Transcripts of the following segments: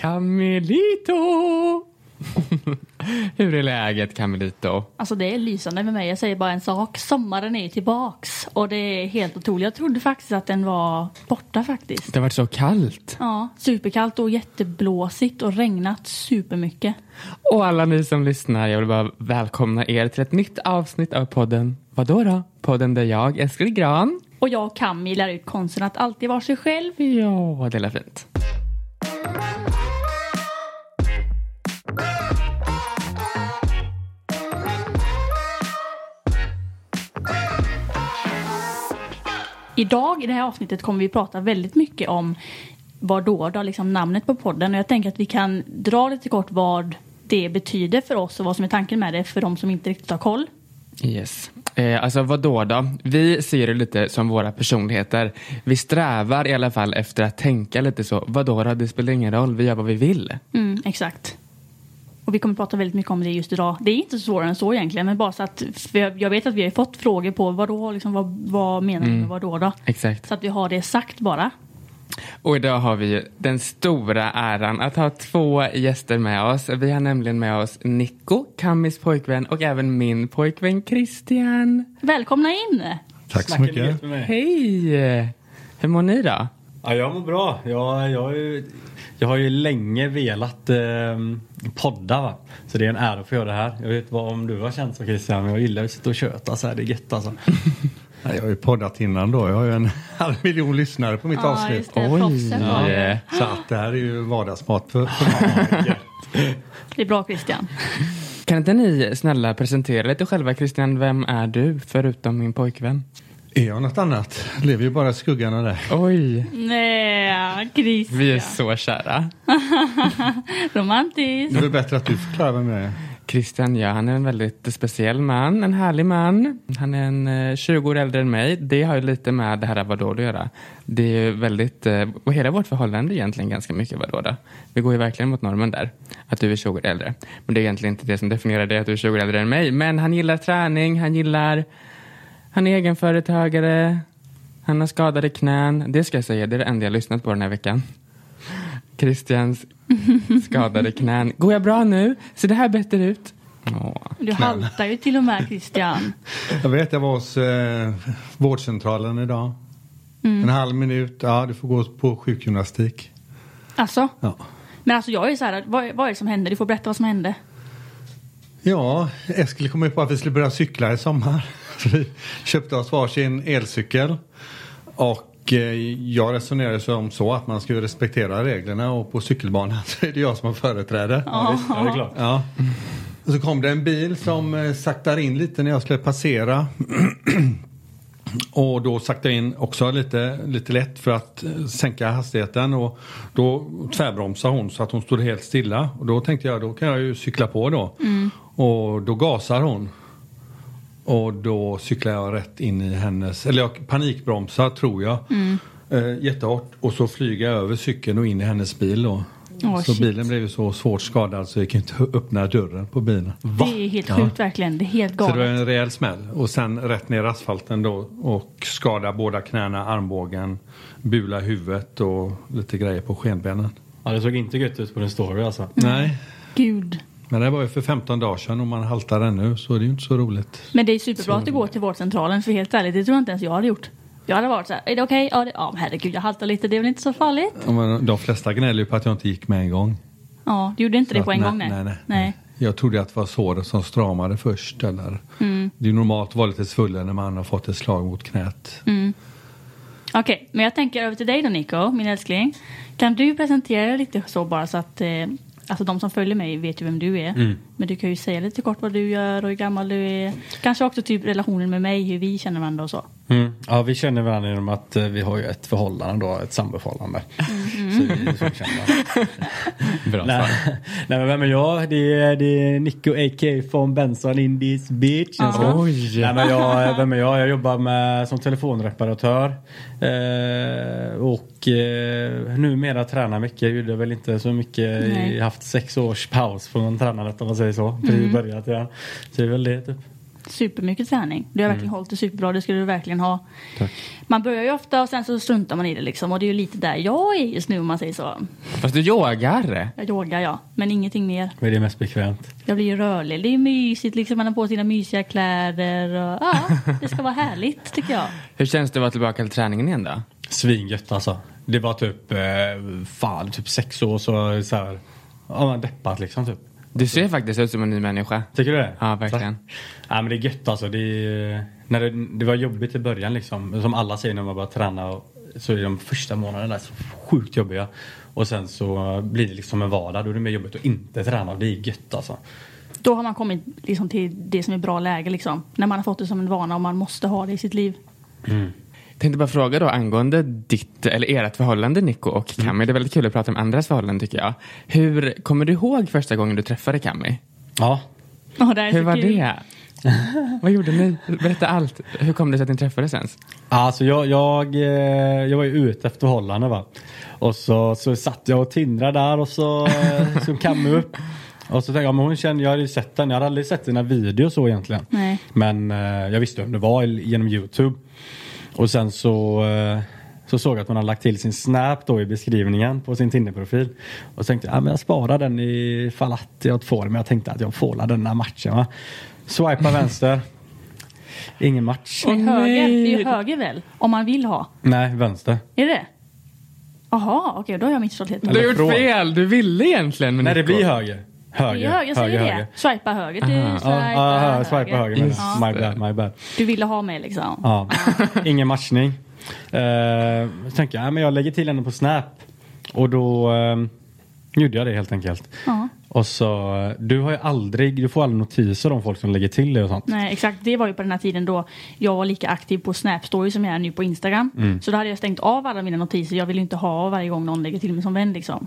Camilito! Hur är läget Camilito? Alltså det är lysande med mig. Jag säger bara en sak. Sommaren är tillbaks och det är helt otroligt. Jag trodde faktiskt att den var borta faktiskt. Det har varit så kallt. Ja, superkallt och jätteblåsigt och regnat supermycket. Och alla ni som lyssnar, jag vill bara välkomna er till ett nytt avsnitt av podden Vadå då? Podden där jag, Eskil Gran. Och jag och Cammi lär ut konsten att alltid vara sig själv. Ja, det är fint. Idag i det här avsnittet kommer vi prata väldigt mycket om vad då, då liksom namnet på podden. Och jag tänker att vi kan dra lite kort vad det betyder för oss och vad som är tanken med det för de som inte riktigt har koll. Yes. Eh, alltså vad då då? Vi ser det lite som våra personligheter. Vi strävar i alla fall efter att tänka lite så. Vad då då? Det spelar ingen roll. Vi gör vad vi vill. Mm, exakt. Och vi kommer prata väldigt mycket om det just idag. Det är inte så svårare än så egentligen. Men bara så att jag vet att vi har fått frågor på vad då, liksom, vad, vad menar du med vad då då? Exakt. Så att vi har det sagt bara. Och idag har vi den stora äran att ha två gäster med oss. Vi har nämligen med oss Nico, Kammis pojkvän och även min pojkvän Christian. Välkomna in! Tack så mycket. Hej! Hur mår ni då? Ja, jag mår bra. Jag, jag, jag har ju länge velat eh, podda va? Så det är en ära att få göra det här. Jag vet vad om du har känt så Christian, men jag gillar att sitta och köta så här. Det är gött alltså. Jag har ju poddat innan då. Jag har ju en halv miljon lyssnare på mitt Ja, avsnitt. det. Oj. Proffsen var det. Så att det här är ju vardagsmat för, för Det är bra Christian. Kan inte ni snälla presentera lite själva Christian? Vem är du förutom min pojkvän? Är jag något annat? Lever ju bara i skuggan av det. Oj, Nej, Christian. vi är så kära. Romantiskt. Det är väl bättre att du förklarar vem jag är. Christian, ja, han är en väldigt speciell man, en härlig man. Han är en eh, 20 år äldre än mig. Det har ju lite med det här vadå att göra. Det är ju väldigt, eh, och hela vårt förhållande är egentligen ganska mycket vadå då. Vi går ju verkligen mot normen där, att du är 20 år äldre. Men det är egentligen inte det som definierar det att du är 20 år äldre än mig. Men han gillar träning, han gillar, han är egenföretagare, han har skadade knän. Det ska jag säga, det är det enda jag lyssnat på den här veckan. Christians skadade knän. Går jag bra nu? Ser det här bättre ut? Åh. Du haltar ju till och med Christian. Jag vet, jag var hos eh, vårdcentralen idag. En halv minut, ja du får gå på sjukgymnastik. Alltså, Ja. men alltså jag är så här, vad, vad är det som hände? Du får berätta vad som hände. Ja, Eskil kom ju på att vi skulle börja cykla i sommar. Vi köpte oss varsin elcykel. Och eh, jag resonerade som så att man ska ju respektera reglerna och på cykelbanan så är det jag som har företräde. Ja, visst, ja, det är klart. Ja. Och så kom det en bil som eh, saktar in lite när jag skulle passera. Och då saktade jag in också lite, lite lätt för att eh, sänka hastigheten. Och då tvärbromsade hon så att hon stod helt stilla. Och då tänkte jag då kan jag ju cykla på då. Och då gasar hon. Och då cyklar jag rätt in i hennes, eller jag panikbromsar tror jag. Eh, jättehårt. Och så flyger jag över cykeln och in i hennes bil då. Åh, så shit. bilen blev ju så svårt skadad så jag gick inte öppna dörren på bilen. Det är helt sjukt verkligen. Det är helt Så det var galet. en rejäl smäll. Och sen rätt ner i asfalten då och skada båda knäna, armbågen, bula huvudet och lite grejer på skenbenen. Ja, det såg inte gött ut på din story alltså. Nej, Gud. Men det var ju för 15 dagar sedan och man haltar ännu så det är ju inte så roligt. Men det är superbra att du går till vårdcentralen för helt ärligt, det tror jag inte ens jag hade gjort. Jag hade varit så här, är det okej? Ja, det, ja, herregud, jag haltar lite, det är väl inte så farligt? Ja, men De flesta gnäller ju på att jag inte gick med en gång. Ja, du gjorde inte det Så på att en nej, gång nej. Nej, nej, nej. Jag trodde att det var såret som stramade först. Eller? Mm. Det är normalt att vara lite svullen när man har fått ett slag mot knät. Mm. Okej, men jag tänker över till dig då Nico, min älskling. Kan du presentera dig lite så bara så att eh, alltså de som följer mig vet ju vem du är. Mm. Men du kan ju säga lite kort vad du gör och hur gammal du är. Kanske också typ relationen med mig, hur vi känner varandra och så. Mm. Ja, vi känner varandra genom att eh, vi har ju ett förhållande då, ett samboförhållande. Mm. Så vi. Bra Nej, men vem är jag? Det är, det är Nico a.k.a. från Benson in this bitch. Jag ska- Oj. Nej, men jag, vem är jag? Jag jobbar med, som telefonreparatör. Eh, och eh, numera tränar mycket. Jag gjorde väl inte så mycket. Jag har haft sex års paus från tränandet om man säger så. Precis börjat igen. Så det är väl det typ. Supermycket träning. Du har verkligen hållit det superbra, det skulle du verkligen ha. Tack. Man börjar ju ofta och sen så struntar man i det liksom. Och det är ju lite där jag är just nu om man säger så. Fast du yogar. Jag yogar ja, men ingenting mer. Vad är det mest bekvämt? Jag blir ju rörlig. Det är mysigt liksom, man har på sina mysiga kläder. Och, ja, det ska vara härligt tycker jag. Hur känns det att vara tillbaka till träningen igen då? Svingött alltså. Det var typ, eh, fan, typ sex år så, så här, ja, man deppat liksom typ. Du ser faktiskt ut som en ny människa. Tycker du det? Ja, verkligen. Ja, men det är gött alltså. Det, är, när det, det var jobbigt i början liksom. Som alla säger när man börjar träna. och- Så är de första månaderna så sjukt jobbiga. Och sen så blir det liksom en vardag. Då är det mer jobbigt att inte träna. Det är gött alltså. Då har man kommit liksom till det som är bra läge liksom. När man har fått det som en vana och man måste ha det i sitt liv. Tänkte bara fråga då angående ditt, eller ert förhållande Nico och Mm. Cammy. Det är väldigt kul att prata om andras förhållanden tycker jag. Hur, kommer du ihåg första gången du träffade Cammy? Ja. Ja, det är Hur så var kul. det? Vad gjorde ni? Berätta allt. Hur kom det sig att ni träffades ens? Alltså jag, jag, eh, jag var ju ute efter förhållande va. Och så, så satt jag och tindrade där och så, eh, så kam jag upp. Och så tänkte jag, men hon kände, jag hade ju sett den, jag hade aldrig sett dina videos så egentligen. Nej. Men eh, jag visste vem det var genom Youtube. Och sen så, eh, så såg jag att hon hade lagt till sin Snap då i beskrivningen på sin Tinder-profil. Och så tänkte jag, ja, men jag sparar den ifall att jag får men jag tänkte att jag får den här matchen va. Swipa vänster. Ingen match. Men Åh, höger, det är ju höger väl? Om man vill ha. Nej, vänster. Är det Jaha, okej då har jag missförstått helt. Du har gjort fel. Du ville egentligen med Nej, det blir höger. Höger. Höger, jag säger det. Swipa höger Aha. swipa, Ja, ja, swipa höger. Just My bad, my bad. Du ville ha mig liksom. Ja. Ingen matchning. Uh, så tänkte jag, ja, men jag lägger till henne på Snap. Och då eh, gjorde jag det helt enkelt. Ja. Och så, du har ju aldrig, du får aldrig notiser om folk som lägger till det och sånt. Nej, exakt. Det var ju på den här tiden då jag var lika aktiv på Snap Story som jag är nu på Instagram. Mm. Så då hade jag stängt av alla mina notiser. Jag vill ju inte ha varje gång någon lägger till mig som vän liksom.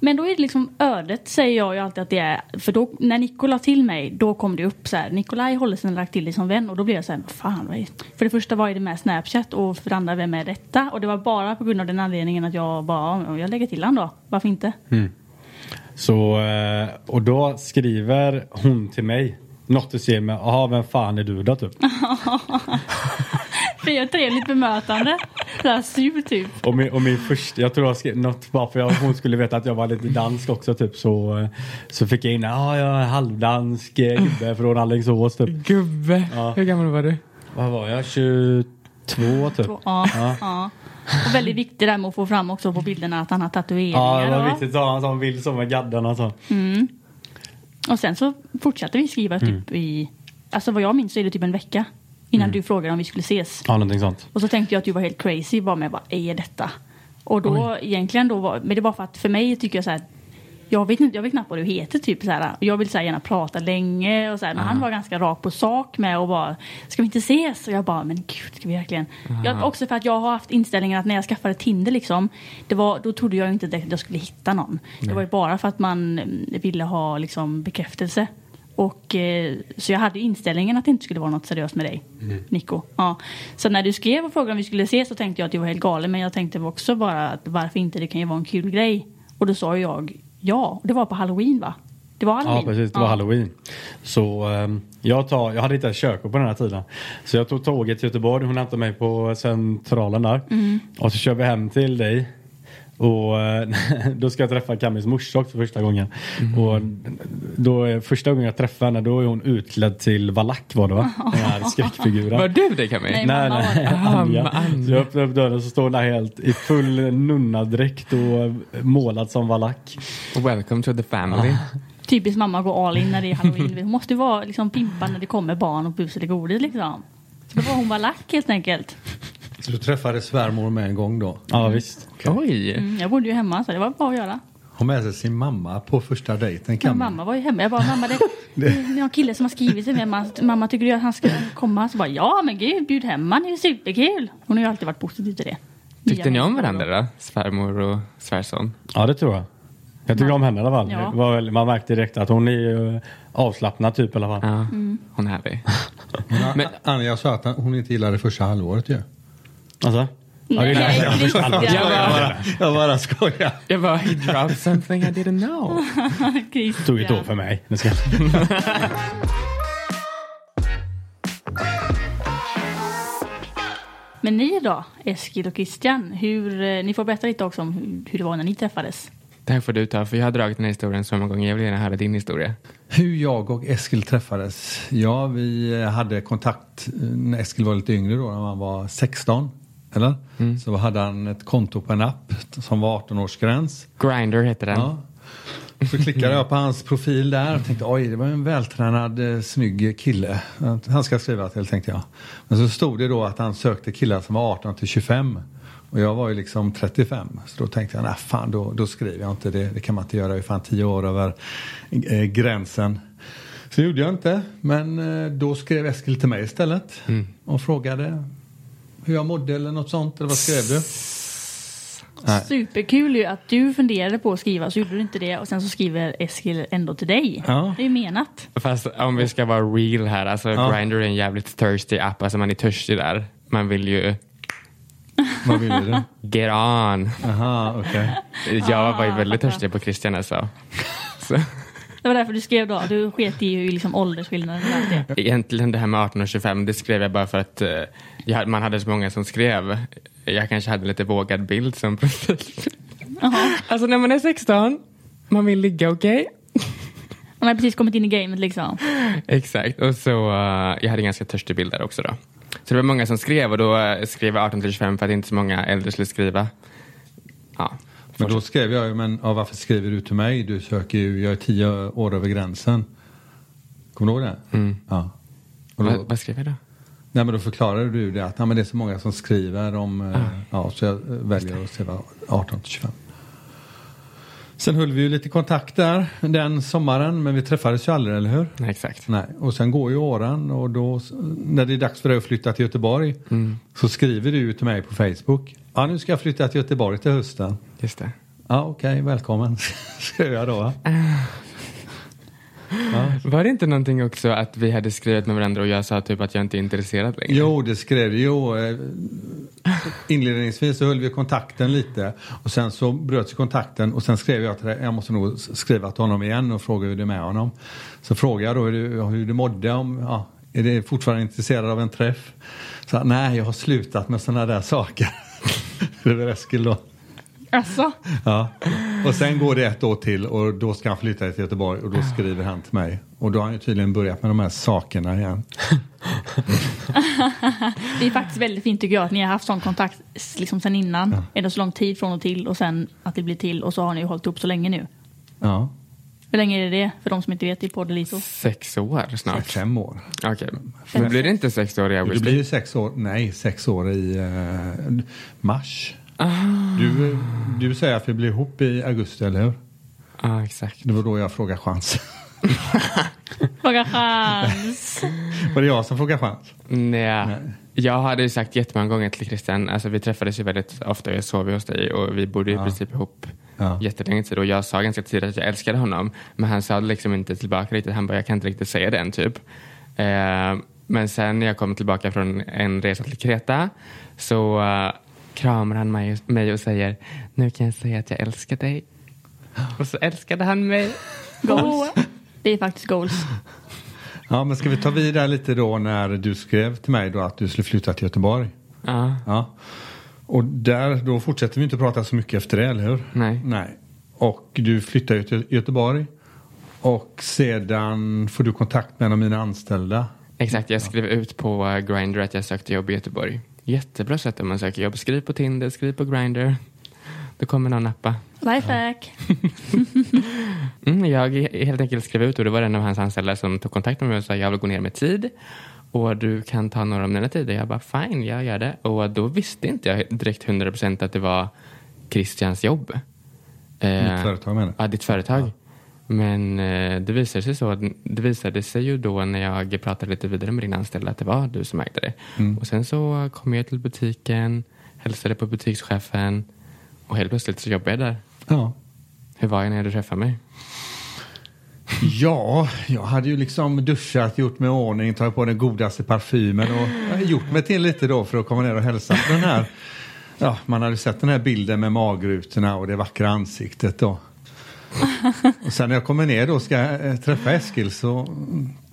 Men då är det liksom ödet säger jag ju alltid att det är. För då när Nico la till mig då kom det upp så här. Nikolaj håller sig lagt till dig som vän och då blev jag så här. Fan vad är För det första var det med Snapchat och för det andra vem är detta? Och det var bara på grund av den anledningen att jag bara "Ja, jag lägger till han då. Varför inte? Så, eh, och då skriver hon till mig något i stil med, jaha vem fan är du då typ? För jag är ett trevligt bemötande. Så här sur typ. Och min, och min första, jag tror jag skrev något bara för att hon skulle veta att jag var lite dansk också typ så, eh, så fick jag in, ja jag är halvdansk eh, gubbe från Alingsås typ. Gubbe. Ja. Hur gammal var du? Vad var jag? 22 typ? Ja, ja. Och väldigt viktigt där med att få fram också på bilderna att han har tatueringar. Ja det var då. viktigt att ha en sån bild som med gaddarna så. Och sen så fortsatte vi skriva Mm. typ i, alltså vad jag minns så är det typ en vecka innan Mm. du frågade om vi skulle ses. Ja någonting sånt. Och så tänkte jag att du var helt crazy bara med vad är detta? Och då egentligen då var, men det var för att för mig tycker jag så här jag vet inte, jag vet knappt vad du heter typ så här. Jag vill så här, gärna prata länge och så här, men han var ganska rak på sak med och bara ska vi inte ses? Och jag bara men gud ska vi verkligen? Jag, också för att jag har haft inställningen att när jag skaffade Tinder liksom det var, då trodde jag inte att jag skulle hitta någon. Det var ju bara för att man mm, ville ha liksom bekräftelse. Och, eh, så jag hade inställningen att det inte skulle vara något seriöst med dig, Nico. Ja. Så när du skrev och frågade om vi skulle ses så tänkte jag att du var helt galen. Men jag tänkte också bara att varför inte, det kan ju vara en kul grej. Och då sa jag ja. Och det var på halloween va? Det var halloween? Ja precis, det var halloween. Så ehm, jag, tar, jag hade inte ens körkort på den här tiden. Så jag tog tåget till Göteborg, hon hämtade mig på centralen där. Och så kör vi hem till dig. Och eh, då ska jag träffa Camis morsa också första gången. Och då är första gången jag träffar henne då är hon utklädd till valack var det va? Den här skräckfiguren. Var du det Cammy? Nej. Nej, nej. Anja. Anja. Så jag öppnar upp dörren så står hon där helt i full nunnadräkt och målad som valack. Welcome to the family. Typiskt mamma går all in när det är halloween. Hon måste ju vara liksom pimpa när det kommer barn och bus eller godis liksom. Så då var hon bara lack helt enkelt. Så du träffade svärmor med en gång då? Ja visst. Oj. Mm, jag bodde ju hemma så det var bara att göra. Har med sig sin mamma på första dejten kan man. mamma var ju hemma. Jag bara, mamma det, det är en kille som har skrivit till mig. Mamma, mamma tycker du att han ska komma? Så bara, ja men gud bjud hem han, det är superkul. Hon har ju alltid varit positiv till det. Tyckte ni om varandra då? Svärmor och svärson? Ja det tror jag. Jag tycker om henne i alla fall. Ja. Väl, man märkte direkt att hon är ju avslappnad typ i alla fall. Ja, Mm. hon är härlig. Men, Men- Anja sa att hon inte gillade första halvåret ju. Ja, Alltså? Nej, okay, jag, bara jag, bara, jag bara skojar. Jag bara, he dropped something I didn't know. Tog ett år för mig. Men ni då, Eskil och Christian, hur, eh, ni får berätta lite också om hur, det var när ni träffades. Det här får du ta, för jag har dragit den här historien så många gånger. Jag vill gärna höra din historia. Hur jag och Eskil träffades? Ja, vi hade kontakt eh, när Eskil var lite yngre då, när han var 16. Eller? Så hade han ett konto på en app som var 18-årsgräns. Grinder heter den. Ja. Så klickade jag på hans profil där och tänkte oj det var en vältränad eh, snygg kille. Han ska skriva till tänkte jag. Men så stod det då att han sökte killar som var 18 till 25. Och jag var ju liksom 35. Så då tänkte jag nej fan då, då skriver jag inte det. Det kan man inte göra. Jag är fan 10 år över eh, gränsen. Så det gjorde jag inte. Men eh, då skrev Eskil till mig istället. Och frågade hur jag mådde eller något sånt. Eller vad skrev du? Nej. Superkul ju att du funderade på att skriva så gjorde du inte det och sen så skriver Eskil ändå till dig. Ja. Det är ju menat. Fast om vi ska vara real här, alltså Ja. Grindr är en jävligt thirsty app. Alltså man är törstig där. Man vill ju Vad ville du? get on. Aha, okej. Jag var ju väldigt törstig på Christian alltså. Så, Det var därför du skrev då. Du sket i liksom åldersskillnaden egentligen det här med 18 och 25, det skrev jag bara för att eh, jag, man hade så många som skrev. Jag kanske hade lite vågad bild som profil. Alltså när man är 16, man vill ligga okej. Man har precis kommit in i gamet liksom. Exakt, och så eh, jag hade ganska törstig bild där också då. Så det var många som skrev och då eh, skrev jag 18 till 25 för att inte så många äldre skulle skriva. Ja, Men då skrev jag ju, men ja, varför skriver du till mig? Du söker ju, jag är tio år över gränsen. Kommer du ihåg det? Mm. Ja. Och då, vad, vad skrev jag då? Nej, men då förklarade du det att ja, men det är så många som skriver om, Ah. eh, ja, så jag väljer att skriva 18 till 25. Sen höll vi ju lite kontakt där den sommaren, men vi träffades ju aldrig, eller hur? Nej, exakt. Nej, och sen går ju åren och då när det är dags för dig att flytta till Göteborg så skriver du till mig på Facebook. Ja, nu ska jag flytta till Göteborg till hösten. Just det. Ja, okej, välkommen, skrev jag då. Var det inte någonting också att vi hade skrivit med varandra och jag sa typ att jag inte är intresserad längre? Jo, det skrev. Jo, eh, inledningsvis så höll vi kontakten lite och sen så bröts kontakten och sen skrev jag till dig, jag måste nog skriva till honom igen och fråga hur det är med honom. Så frågade jag då hur du, hur du mådde, om, ja, är du fortfarande intresserad av en träff? Så, nej, jag har slutat med sådana där saker. det var Eskil då. Alltså, Ja. Och sen går det ett år till och då ska han flytta till Göteborg och då skriver han till mig. Och då har han ju tydligen börjat med de här sakerna igen. det är faktiskt väldigt fint tycker jag att ni har haft sån kontakt liksom sen innan. Ändå så lång tid från och till och sen att det blir till och så har ni ju hållit ihop så länge nu. Ja, Hur länge är det för de som inte vet i Poddelito? Sex år snart. fem år. Okej. Men blir det inte sex år i Det augusti? blir ju sex år, nej sex år i eh, mars. Ah. Du, du säger att vi blir ihop i augusti, eller hur? Ja, exakt. Det var då jag frågade chans. Fråga chans! var det jag som frågade chans? Nej. Jag hade ju sagt jättemånga gånger till Christian, alltså vi träffades ju väldigt ofta, jag sov ju hos dig och vi bodde i Ja. princip ihop Ja. jättelänge tid och jag sa ganska tidigt att jag älskade honom men han sa liksom inte tillbaka riktigt, han bara jag kan inte riktigt säga den typ. Eh, men sen när jag kom tillbaka från en resa till Kreta så eh, kramar han mig, mig och säger nu kan jag säga att jag älskar dig. Och så älskade han mig. Goals. Det är faktiskt goals. Ja, men ska vi ta vidare lite då när du skrev till mig då att du skulle flytta till Göteborg? Ja, Ja. Och där, då fortsätter vi inte prata så mycket efter det, eller hur? nej. Nej. Och du flyttar ju till Göteborg. Och sedan får du kontakt med en av mina anställda. Exakt, jag skrev ut på Grindr att jag sökte jobb i Göteborg. Jättebra sätt om man söker jobb. Skriv på Tinder, skriv på Grindr. Då kommer någon nappa. Lifehack. Mm, jag helt enkelt skrev ut och det var en av hans anställda som tog kontakt med mig och sa jag vill gå ner med tid och du kan ta några av mina tider. Jag bara fine, jag gör det. Och då visste inte jag direkt 100% att det var Christians jobb. Mitt företag menar Ja, ditt företag. Men eh, det visade sig så. Det visade sig ju då när jag pratade lite vidare med din anställda att det var du som ägde det. Och sen så kom jag till butiken, hälsade på butikschefen och helt plötsligt så jobbade jag där. Ja. Hur var jag när du träffade mig? Ja, jag hade ju liksom duschat, gjort mig i ordning, tagit på den godaste parfymen och gjort mig till lite då för att komma ner och hälsa på den här. Ja, man hade sett den här bilden med magrutorna och det vackra ansiktet då. Och sen när jag kommer ner då och ska eh, träffa Eskil så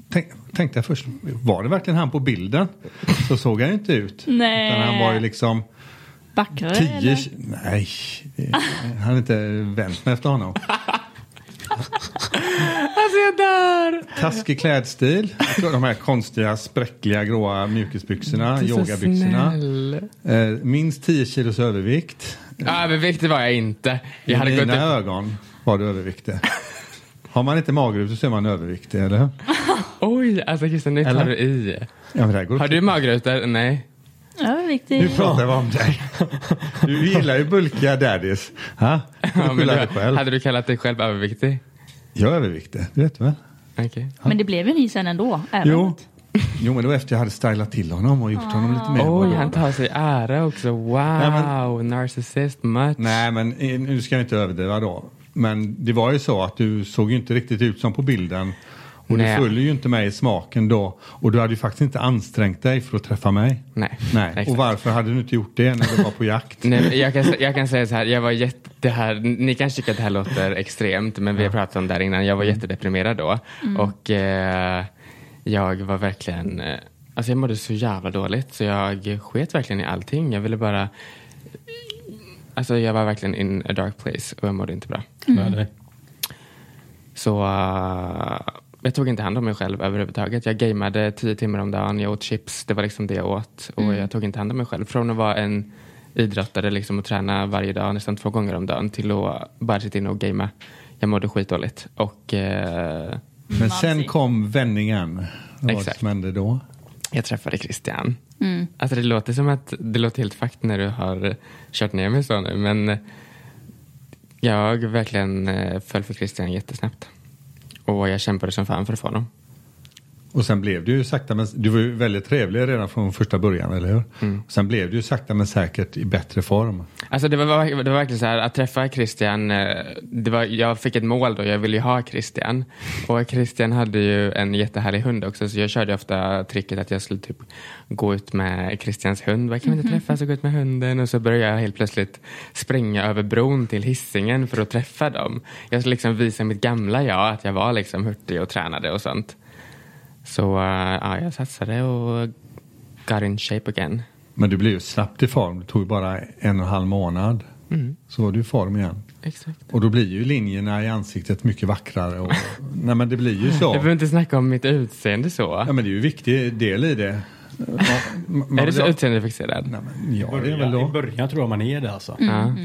tänk, tänkte jag först, var det verkligen han på bilden? Så såg han ju inte ut. Nej. Utan han var ju liksom Vackrare tio... eller? Nej, det- han hade inte vänt mig efter honom. Alltså jag dör! Taskig klädstil. De här konstiga spräckliga gråa mjukisbyxorna, yogabyxorna. snäll. Eh, minst 10 kilos övervikt. Överviktig var jag inte. Jag hade I gått mina upp... ögon var du överviktig. Har man inte magrutor så är man överviktig, eller? Oj, alltså Christian, nu tar du i. Ja, men det här går Har du magrutor? Nej. Överviktig. Nu pratar vi om dig. Du gillar ju bulkiga daddies. Ha? Ja, Du men du, själv. hade du kallat dig själv överviktig? Jag är överviktig, det vet du väl? Okej. Men det blev ju ni sen ändå. Även Jo. att- Jo, men det var efter jag hade stylat till honom och gjort honom lite mer. Oj, han tar sig ära också. Wow, men- narcissist much. Nej, men nu ska jag inte överdriva då. Men det var ju så att du såg ju inte riktigt ut som på bilden. Och Nej. du följer ju inte mig i smaken då. Och du hade ju faktiskt inte ansträngt dig för att träffa mig. Nej. Nej. Exakt. Och varför hade du inte gjort det när du var på jakt? Nej, jag, kan, jag kan säga så här, jag var jätte, det här, ni kanske tycker att det här låter extremt, men vi har pratat om det här innan. Jag var jättedeprimerad då och eh, jag var verkligen, eh, alltså jag mådde så jävla dåligt så jag sket verkligen i allting. Jag ville bara, alltså jag var verkligen in a dark place och jag mådde inte bra. Med dig. Så eh, jag tog inte hand om mig själv överhuvudtaget. Jag gameade tio timmar om dagen, jag åt chips, det var liksom det jag åt. Och jag tog inte hand om mig själv. Från att vara en idrottare liksom, och träna varje dag, nästan två gånger om dagen, till att bara sitta inne och gamea. Jag mådde skitdåligt. Och eh, Men sen kom vändningen. Vad Exakt. som hände då? jag träffade Christian. Alltså det låter som att det låter helt fakt när du har kört ner mig så nu, men jag verkligen eh, föll för Christian jättesnabbt. Och jag kämpade som fan för att få honom. Och sen blev du ju sakta men du var ju väldigt trevlig redan från första början, eller hur? Mm. Sen blev du ju sakta men säkert i bättre form. Alltså det var, det var verkligen så här att träffa Christian, eh, det var, jag fick ett mål då, jag ville ju ha Christian. Och Christian hade ju en jättehärlig hund också så jag körde ofta tricket att jag skulle typ gå ut med Christians hund. Vad kan vi inte träffas och gå ut med hunden? Och så började jag helt plötsligt springa över bron till hissingen för att träffa dem. Jag skulle liksom visa mitt gamla jag att jag var liksom hurtig och tränade och sånt. Så eh, ja, jag satsade och got in shape again. Men du blev ju snabbt i form. Det tog ju bara en och en halv månad. Mm. Så var du i form igen. Exakt. Och då blir ju linjerna i ansiktet mycket vackrare. Och, nej men det blir ju Jag så. behöver inte snacka om mitt utseende så. Ja men det är ju en viktig del i det. Man, man, är du så ja, utseendefixerad? nej, men, ja det är väl I början tror jag man är det alltså. Ja.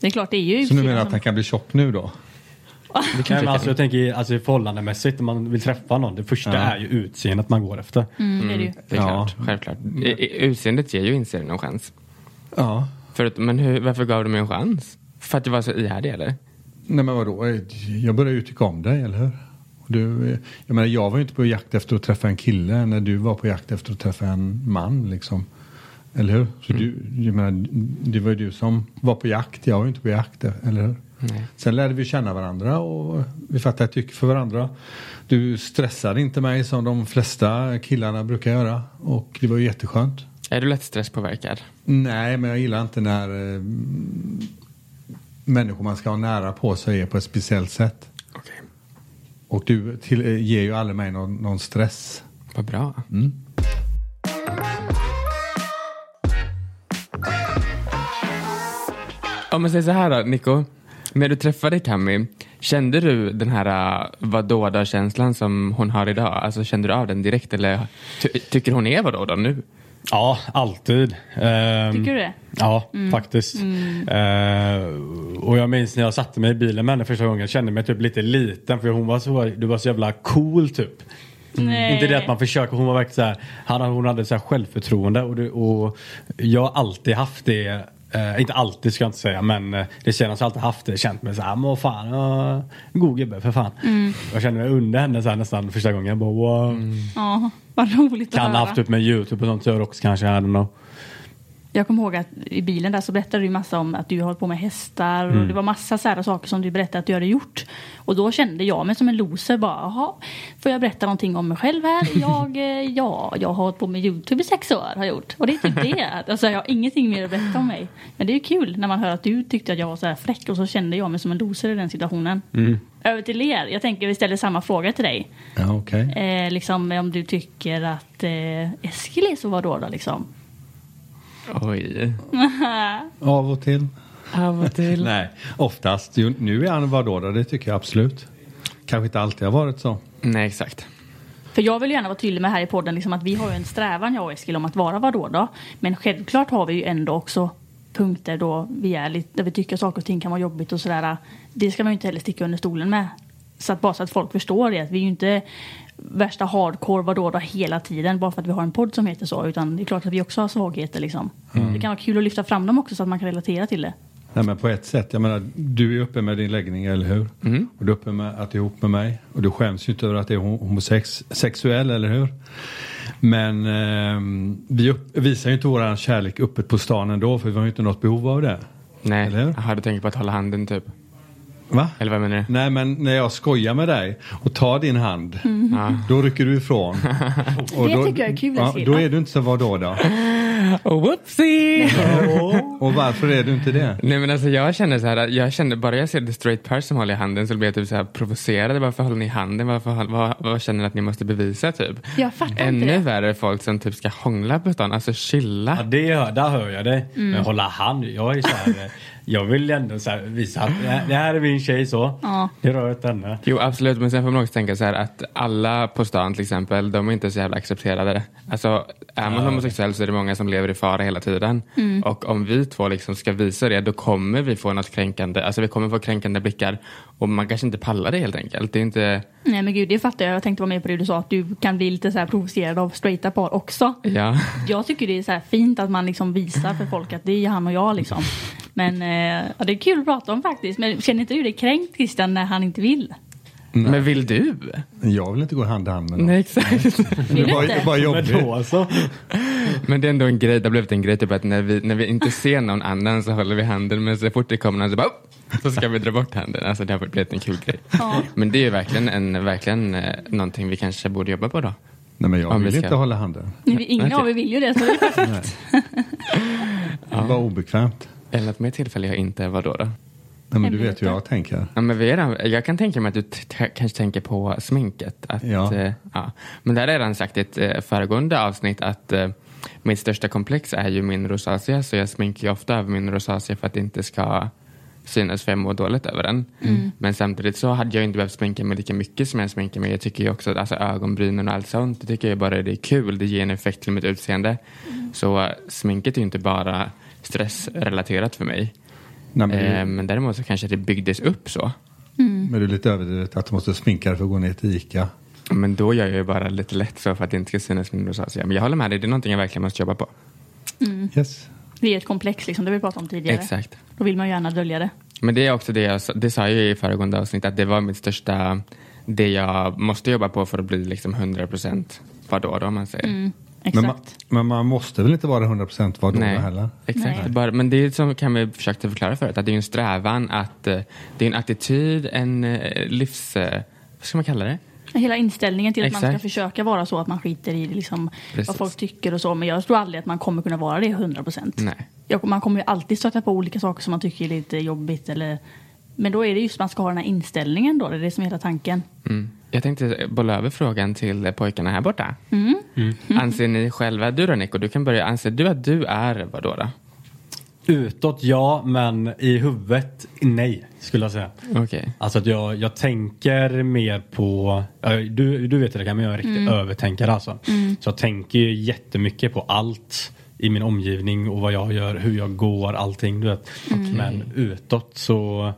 Det är klart, det är ju Så nu menar du att han kan bli tjock nu då? Det Nej, men alltså, jag tänker alltså, i förhållandemässigt när man vill träffa någon. Det första Ja. är ju utseendet man går efter. Mm, det är det ju. Det är Ja. klart, självklart. I, i, utseendet ger ju inte någon chans. Ja. Förut, men hur, varför gav du mig en chans? För att du var så ihärdig eller? Nej men vadå? Jag började ju tycka om dig, eller hur? Du, jag menar jag var ju inte på jakt efter att träffa en kille när du var på jakt efter att träffa en man liksom. Eller hur? Så du, jag menar, det var ju du som var på jakt, jag var ju inte på jakt, eller hur? Nej. Sen lärde vi känna varandra och vi fattade ett tycke för varandra. Du stressade inte mig som de flesta killarna brukar göra och det var ju jätteskönt. Är du lätt stresspåverkad? Nej, men jag gillar inte när eh, människor man ska ha nära på sig är på ett speciellt sätt. Okej. Och du till, eh, ger ju aldrig mig någon, någon stress. Vad bra. Om man säger så här då, Nico. När du träffade Kami, kände du den här uh, vadå-känslan som hon har idag? Alltså kände du av den direkt eller ty tycker hon är vadå då nu? Ja, alltid. Ehm, Tycker du det? Ja, faktiskt. Eh, och jag minns när jag satte mig i bilen med henne första gången. Jag kände mig typ lite liten för hon var så, du var så jävla cool typ. Nej. Inte det att man försöker, hon var verkligen så här, hon hade så här självförtroende och, det, och jag har alltid haft det. Eh, inte alltid ska jag inte säga men eh, det jag alltid haft det. Känt mig så här, men fan, uh, god gubbe för fan. Jag kände mig under henne så här nästan första gången. Jag bara, wow. Ja, vad roligt Kan att ha höra. haft typ med YouTube och sånt gör också kanske. I don't know. Jag kommer ihåg att i bilen där så berättade du massa om att du har hållit på med hästar och Mm. det var massa så här saker som du berättade att du hade gjort. Och då kände jag mig som en loser bara, jaha, får jag berätta någonting om mig själv här? Jag, eh, ja, jag har hållit på med YouTube i sex år, har jag gjort. Och det är typ det. Alltså jag har ingenting mer att berätta om mig. Men det är ju kul när man hör att du tyckte att jag var så här fräck och så kände jag mig som en loser i den situationen. Mm. Över till er. Jag tänker vi ställer samma fråga till dig. Ja, okej. Eh, liksom om du tycker att eh, Eskil är så vadå då liksom? Oj. Av och till. Av och till. Nej, oftast. Nu är han vadå då? Det tycker jag absolut. Kanske inte alltid har varit så. Nej, exakt. För jag vill gärna vara tydlig med här i podden liksom att vi har ju en strävan jag och Eskil om att vara vadå då. Men självklart har vi ju ändå också punkter då vi är lite, där vi tycker saker och ting kan vara jobbigt och sådär. Det ska man ju inte heller sticka under stolen med. Så att bara så att folk förstår det. Att vi är ju inte värsta hardcore vadå då hela tiden bara för att vi har en podd som heter så. Utan det är klart att vi också har svagheter liksom. Det kan vara kul att lyfta fram dem också så att man kan relatera till det. Nej, men på ett sätt. Jag menar, du är uppe med din läggning, eller hur? Och du är uppe med att du är ihop med mig. Och du skäms ju inte över att du är homosexuell, eller hur? Men ehm, vi upp, visar ju inte våran kärlek öppet på stan ändå, för vi har ju inte något behov av det. Nej, Eller hur? Jaha, du tänker på att hålla handen typ? Va? Eller vad menar du? Nej, men när jag skojar med dig och tar din hand, Ja. då rycker du ifrån. Och Det då, tycker jag är kul, ja, Eskil. Då är du inte så vadå då? Oh, whoopsie! Och varför är du inte det? Nej men alltså jag känner så här, att jag känner bara jag ser the straight person hålla i handen så blir jag typ så här provocerad. Varför håller ni i handen? Varför, vad, vad känner ni att ni måste bevisa typ? Jag fattar inte Ännu det. värre folk som typ ska hångla på stan, alltså chilla. Ja, det hör, där hör jag dig. Mm. Men hålla hand, jag är så här, jag vill ändå så här visa att det det här är min tjej så. Ja. Det rör inte henne. Jo absolut, men sen får man också tänka så här att alla på stan till exempel, de är inte så jävla accepterade. Alltså är man homosexuell så är det många som lever i fara hela tiden. Mm. Och om vi två liksom ska visa det, då kommer vi få något kränkande, alltså vi kommer få kränkande blickar. Och man kanske inte pallar det helt enkelt. Det är inte, Nej men gud det fattar jag. Jag tänkte vara med på det du sa att du kan bli lite så här provocerad av straighta par också. ja. Jag tycker det är så fint att man liksom visar för folk att det är han och jag liksom. Men eh, ja, det är kul att prata om faktiskt. Men känner inte du dig kränkt Christian när han inte vill? Men vill du? Jag vill inte gå hand i hand med någon. Nej exakt. Vill Det var, var Men jobbigt. då alltså. Men det är ändå en grej, det har blivit en grej typ att när vi, när vi inte ser någon annan så håller vi handen men så fort det kommer någon så bara så ska vi dra bort handen. Alltså det har blivit en kul grej. Ja. Men det är ju verkligen, en, verkligen eh, någonting vi kanske borde jobba på då. Nej, men jag Om vi vill ska- inte hålla handen. Nej, Ingen Okej. av er vill ju det. Så det är perfekt. Det var obekvämt. Eller något mer tillfälle jag inte, vad då? då? Nej, men du vet hur jag tänker. Ja, men vi är redan, jag kan tänka mig att du t- t- kanske tänker på sminket. Att, Ja. eh, ja. Men där har jag redan sagt i ett eh, föregående avsnitt att eh, mitt största komplex är ju min rosacea så jag sminkar ju ofta över min rosacea för att det inte ska synas för jag mår dåligt över den. Men samtidigt så hade jag inte behövt sminka mig lika mycket som jag sminkar mig. Jag tycker ju också att alltså, ögonbrynen och allt sånt, det tycker jag bara det är kul. Det ger en effekt till mitt utseende. Så eh, sminket är ju inte bara stressrelaterat för mig. Nej, men, Eh, men däremot så kanske det byggdes upp så. men det är lite överdrivet att du måste sminka dig för att gå ner till Ica. Men då gör jag ju bara lite lätt så för att det inte ska synas min rosacea. Men jag håller med dig, det är någonting jag verkligen måste jobba på. Yes. Det är ett komplex liksom, det vi pratade om tidigare. Exakt. Då vill man ju gärna dölja det. Men det är också det jag sa- det sa jag ju i föregående avsnitt att det var mitt största, det jag måste jobba på för att bli liksom 100% vadå då om man säger. Mm, Men exakt. man, men man måste väl inte vara 100% vad då Nej, heller? exakt. Nej. Bara, men det är som kan vi försökte förklara förut, att det är en strävan att eh, det är en attityd, en eh, livs, eh, vad ska man kalla det? Hela inställningen till att man ska Exakt. försöka vara så att man skiter i liksom Precis. vad folk tycker och så. Men jag tror aldrig att man kommer kunna vara det 100 procent. Man kommer ju alltid stöta på olika saker som man tycker är lite jobbigt. Eller... Men då är det just att man ska ha den här inställningen då. Det är det som är hela tanken. Mm. Jag tänkte bolla över frågan till pojkarna här borta. Mm. Anser ni själva, du då Nico, du kan börja, anser du att du är vadå då? Utåt ja, men i huvudet nej skulle jag säga. Okej. Alltså att jag, jag tänker mer på, du, du vet det kan men jag är en riktig övertänkare alltså. Så jag tänker ju jättemycket på allt i min omgivning och vad jag gör, hur jag går, allting du vet. Men utåt så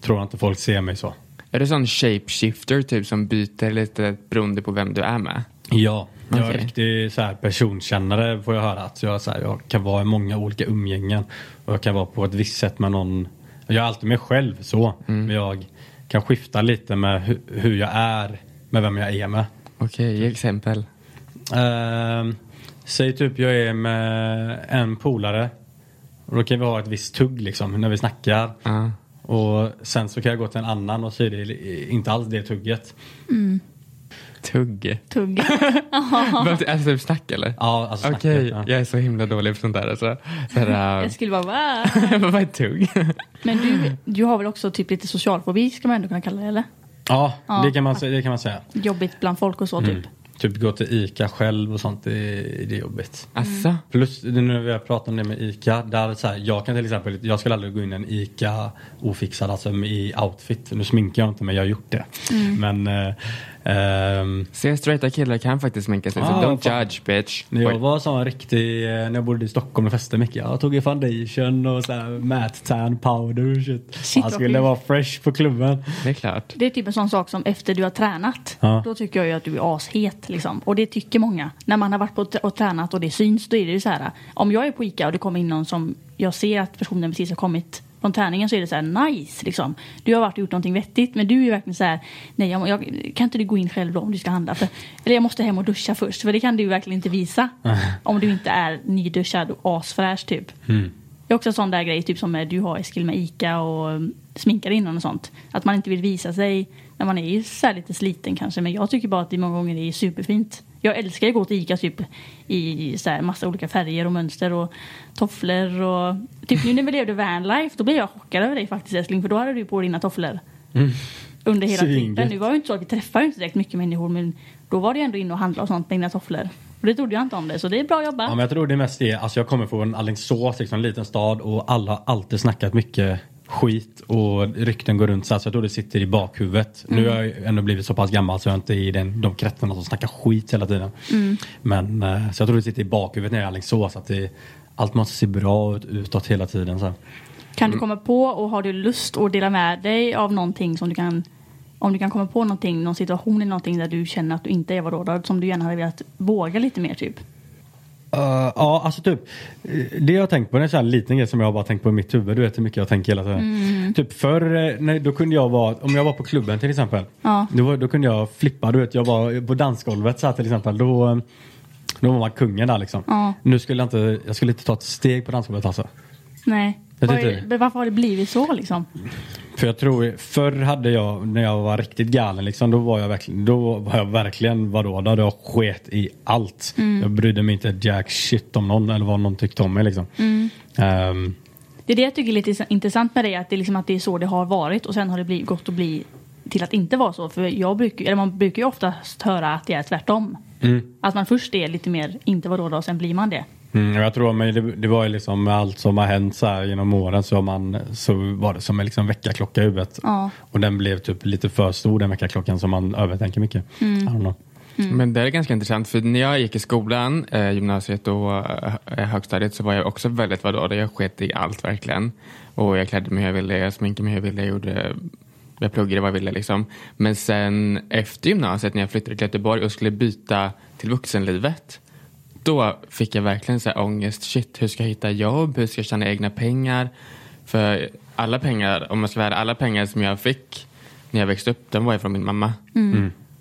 tror jag inte folk ser mig så. Är du sån shapeshifter typ som byter lite beroende på vem du är med? Ja, jag är Okej. riktig så här personkännare får jag höra. Att jag, så här, jag kan vara i många olika umgängen. Och jag kan vara på ett visst sätt med någon. Jag är alltid mig själv så. Men jag kan skifta lite med hu- hur jag är med vem jag är med. Okej, ge exempel. Ehm, säg typ jag är med en polare. Och då kan vi ha ett visst tugg liksom när vi snackar. Ja. Och sen så kan jag gå till en annan och så är det inte alls det tugget. Tugg. Tugg. Behövs- alltså typ snack eller? Ja, alltså snacket, Okej, ja. jag är så himla dålig på sånt där alltså. Så här, Jag skulle bara va? vad är tugg? Men du, du har väl också typ lite socialfobi ska man ändå kunna kalla det eller? Ja, Ja. Det, kan man, det kan man säga. Jobbigt bland folk och så typ. Typ gå till ICA själv och sånt, det, det är jobbigt. Asså? Plus nu när vi har pratat om det med ICA, där så här, jag kan till exempel, jag skulle aldrig gå in i en ICA ofixad, alltså i outfit. Nu sminkar jag inte men jag har gjort det. Men ehm, Se, straighta killar kan faktiskt sminka sig, så Ah, don't fan. judge bitch. när jag var sån riktig, eh, när jag bodde i Stockholm och festade mycket, jag tog ju foundation och så här matte tan powder och shit. Shit, jag skulle vara fresh på klubben. Det är klart. Det är typ en sån sak som efter du har tränat. Ja. Då tycker jag ju att du är ashet. Liksom. Och det tycker många. När man har varit på och tränat och det syns, då är det ju så här. Om jag är på ICA och det kommer in någon som jag ser att personen precis har kommit från träningen så är det så här nice liksom. Du har varit och gjort någonting vettigt men du är ju verkligen så här nej jag, jag, kan inte du gå in själv då om du ska handla? För, eller jag måste hem och duscha först för det kan du verkligen inte visa. om du inte är nyduschad och asfräsch typ. Det är också en sån där grej typ som du har Eskil med ICA och um, sminkar innan och sånt. Att man inte vill visa sig när man är så lite sliten kanske. Men jag tycker bara att det många gånger är superfint. Jag älskar att gå till ICA typ i så här massa olika färger och mönster och tofflor och typ nu när vi levde vanlife då blev jag chockad över dig faktiskt älskling för då hade du på dina tofflor. Under hela trippen. Nu var det ju inte så att vi träffade inte direkt mycket människor men då var det ändå inne och handla och sånt med dina tofflor. Och det trodde jag inte om det så det är bra jobbat. Ja, men jag tror det mest är, alltså jag kommer från Alingsås, liksom, en liten stad och alla har alltid snackat mycket skit och rykten går runt så, här, så jag tror det sitter i bakhuvudet. Nu har jag ändå blivit så pass gammal så jag är inte i den, de kretsarna som snackar skit hela tiden. Men eh, så jag tror det sitter i bakhuvudet när jag är i Alingsås att det, allt måste se bra ut utåt hela tiden. Så. Kan du komma på och har du lust att dela med dig av någonting som du kan om du kan komma på någonting, någon situation eller någonting där du känner att du inte är vadå, som du gärna hade velat våga lite mer typ. Uh, ja, alltså typ eh, det jag har tänkt på, det är en sån här liten grej som jag har bara tänkt på i mitt huvud. Du vet hur mycket jag tänker hela tiden. Typ förr, eh, nej, då kunde jag vara, om jag var på klubben till exempel. Ja. Då, då kunde jag flippa, du vet jag var på dansgolvet så här till exempel. Då, då var man kungen där liksom. Ja. Nu skulle jag inte, jag skulle inte ta ett steg på dansgolvet alltså. Nej. Men varför har det blivit så liksom? För jag tror, förr hade jag, när jag var riktigt galen liksom, då var jag verkligen, då var jag verkligen, vadå, då hade jag sket i allt. Jag brydde mig inte jack shit om någon eller vad någon tyckte om mig liksom. Ehm, Det är det jag tycker är lite intressant med det, att det är, liksom att det är så det har varit och sen har det blivit, gått att bli till att inte vara så. För jag brukar, eller man brukar ju oftast höra att det är tvärtom. Att man först är lite mer inte vadå då och sen blir man det. Mm, jag tror men det, det var ju liksom med allt som har hänt så här genom åren så, man, så var det som en liksom väckarklocka i huvudet. Ja. Och den blev typ lite för stor den väckarklockan så man övertänker mycket. I don't know. Men det är ganska intressant för när jag gick i skolan, eh, gymnasiet och eh, högstadiet så var jag också väldigt vadå, jag sket i allt verkligen. Och jag klädde mig hur jag ville, jag sminkade mig hur jag ville, jag, gjorde, jag pluggade vad jag ville liksom. Men sen efter gymnasiet när jag flyttade till Göteborg och skulle byta till vuxenlivet då fick jag verkligen så här ångest. Shit, hur ska jag hitta jobb? Hur ska jag tjäna egna pengar? För alla pengar, om man ska vara alla pengar som jag fick när jag växte upp, de var ju från min mamma.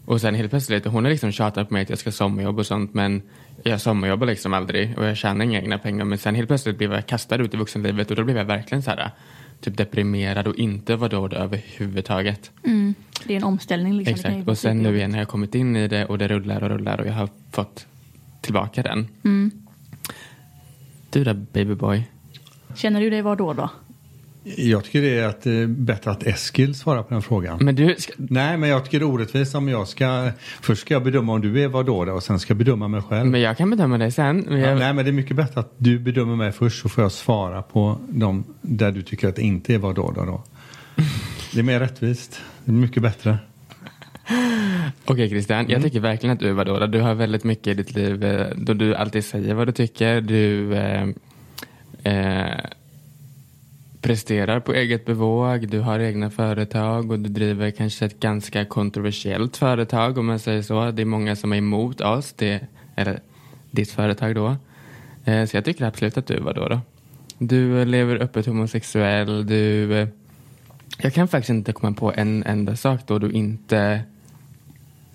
Och sen helt plötsligt, hon har liksom tjatat på mig att jag ska sommarjobba och sånt men jag sommarjobbar liksom aldrig och jag tjänar inga egna pengar. Men sen helt plötsligt blev jag kastad ut i vuxenlivet och då blev jag verkligen så här typ deprimerad och inte var då det överhuvudtaget. Det är en omställning liksom. Exakt. Och sen nu igen har jag kommit in i det och det rullar och rullar och jag har fått tillbaka den. Du då babyboy? Känner du dig vadå då? Jag tycker det är att, eh, bättre att Eskil svarar på den frågan. Men du, ska, Nej, men jag tycker det är orättvist om jag ska... Först ska jag bedöma om du är vad då och sen ska jag bedöma mig själv. men jag kan bedöma dig sen. Men Ja, jag, nej, men det är mycket bättre att du bedömer mig först så får jag svara på de där du tycker att det inte är vad då då. då. Det är mer rättvist. Det är mycket bättre. Okej Christian, jag tycker verkligen att du är vadå? Du har väldigt mycket i ditt liv eh, då du alltid säger vad du tycker. Du eh, eh, presterar på eget bevåg, du har egna företag och du driver kanske ett ganska kontroversiellt företag om man säger så. Det är många som är emot oss, det, eller ditt företag då. Eh, så jag tycker absolut att du då. då. Du lever öppet homosexuell, du... Eh, jag kan faktiskt inte komma på en enda sak då du inte...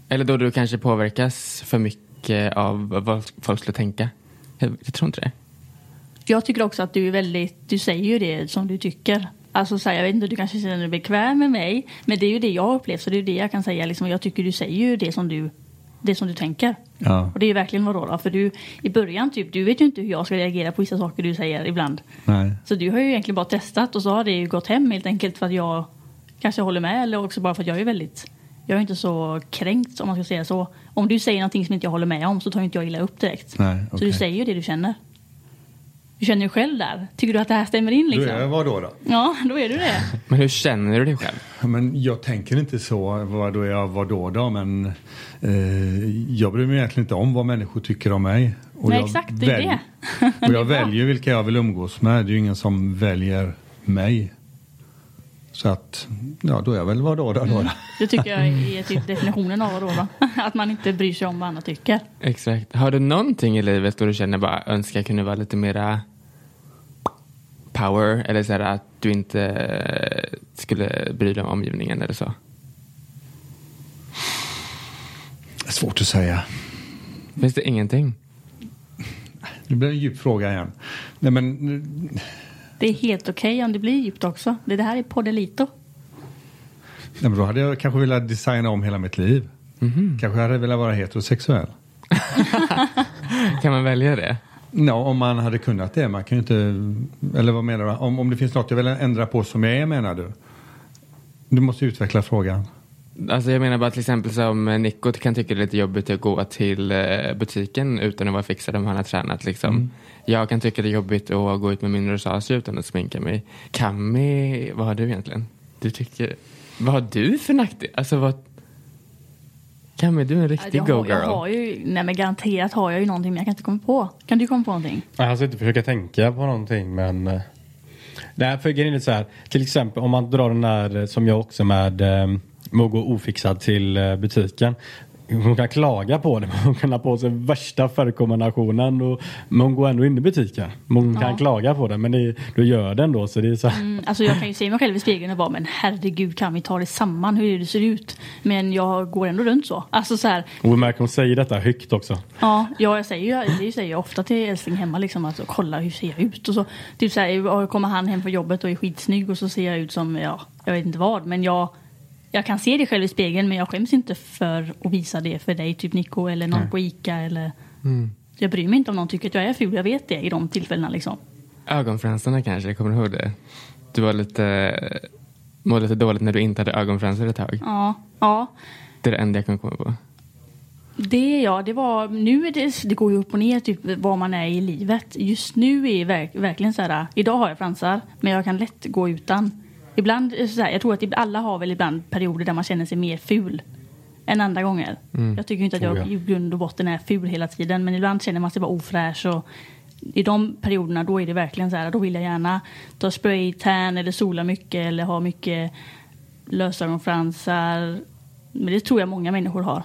Eller då du kanske påverkas för mycket av vad folk skulle tänka. Jag, jag tror inte det. Jag tycker också att du är väldigt, du säger ju det som du tycker. Alltså så här, jag vet inte, du kanske känner dig bekväm med mig. Men det är ju det jag har upplevt så det är ju det jag kan säga. Liksom, jag tycker du säger ju det som du, det som du tänker. Ja. Och det är ju verkligen vadå då? För du, i början typ, du vet ju inte hur jag ska reagera på vissa saker du säger ibland. Nej. Så du har ju egentligen bara testat och så har det ju gått hem helt enkelt för att jag kanske håller med eller också bara för att jag är väldigt Jag är inte så kränkt om man ska säga så. Om du säger någonting som inte jag håller med om så tar inte jag illa upp direkt. Nej, Så okej. du säger ju det du känner. Du känner ju själv där. Tycker du att det här stämmer in Du liksom? är vad då? då? Ja, då är du det. Men hur känner du dig själv? Men jag tänker inte så, vad då är jag, vad då då, men eh, jag bryr mig egentligen inte om vad människor tycker om mig. Och Nej, jag exakt, det är det. Och jag väljer vilka jag vill umgås med, det är ju ingen som väljer mig. Så att, ja då är jag väl vad då då. då. Mm. Det tycker jag är typ definitionen av vadå då? Att man inte bryr sig om vad andra tycker. Exakt. Har du någonting i livet då du känner bara önskar kunde vara lite mera power eller så här att du inte eh, skulle bry dig om omgivningen eller så? Det är svårt att säga. Finns det ingenting? Det blir en djup fråga igen. Nej men, Det är helt okej om det blir djupt också. Det, det här är Poddelito. nej, men då hade jag kanske velat designa om hela mitt liv. Kanske hade jag velat vara heterosexuell. Kan man välja det? Ja, om man hade kunnat det. Man kan ju inte... Eller vad menar du? Om, om det finns något jag vill ändra på som jag är menar du? Du måste utveckla frågan. Alltså jag menar bara till exempel som Nico kan tycka det är lite jobbigt att gå till eh, butiken utan att vara fixad om han har tränat. Liksom. Jag kan tycka det är jobbigt att gå ut med min rosacea utan att sminka mig. Kami, vad har du egentligen? Du tycker, vad har du för nackdel? Alltså vad... Kami, du är en riktig jag, har, jag go-girl. har ju, nej men garanterat har jag ju någonting men jag kan inte komma på. Kan du komma på någonting? Jag ska inte försöka tänka på någonting men eh, Nej för grejen är så här Till exempel om man drar den där eh, som jag också med eh, med att gå ofixad till eh, butiken. Hon kan klaga på det men hon kan ha på sig värsta färgkombinationen och, men hon går ändå in i butiken. Hon kan Ja. klaga på det men det, då gör det ändå så det är så Mm, alltså jag kan ju se mig själv i spegeln och bara men herregud kan vi ta det samman hur det ser ut? Men jag går ändå runt så. Alltså så här, Och vi märker hon säger detta högt också. Ja, ja jag säger ju det säger jag ofta till älskling hemma liksom alltså, kolla hur ser jag ut och så. Typ så här, kommer han hem från jobbet och är skitsnygg och så ser jag ut som, ja, jag vet inte vad. Men jag, jag kan se det själv i spegeln men jag skäms inte för att visa det för dig, typ Nico eller någon på Ica eller. Jag bryr mig inte om någon tycker att jag är ful, jag vet det i de tillfällena liksom. Ögonfransarna kanske, kommer du ihåg det? Du var lite, mådde lite dåligt när du inte hade ögonfransar ett tag. Ja, ja. Det är det enda jag kan komma på. Det ja, det var, nu är det, det går ju upp och ner typ var man är i livet. Just nu är verk, verkligen så här, idag har jag fransar men jag kan lätt gå utan. Ibland, är det så här, jag tror att alla har väl ibland perioder där man känner sig mer ful än andra gånger. Jag tycker inte att jag Oh, ja. i grund och botten är ful hela tiden men ibland känner man sig bara ofräsch och i de perioderna då är det verkligen så här, då vill jag gärna ta spray tan eller sola mycket eller ha mycket lösögonfransar. Men det tror jag många människor har.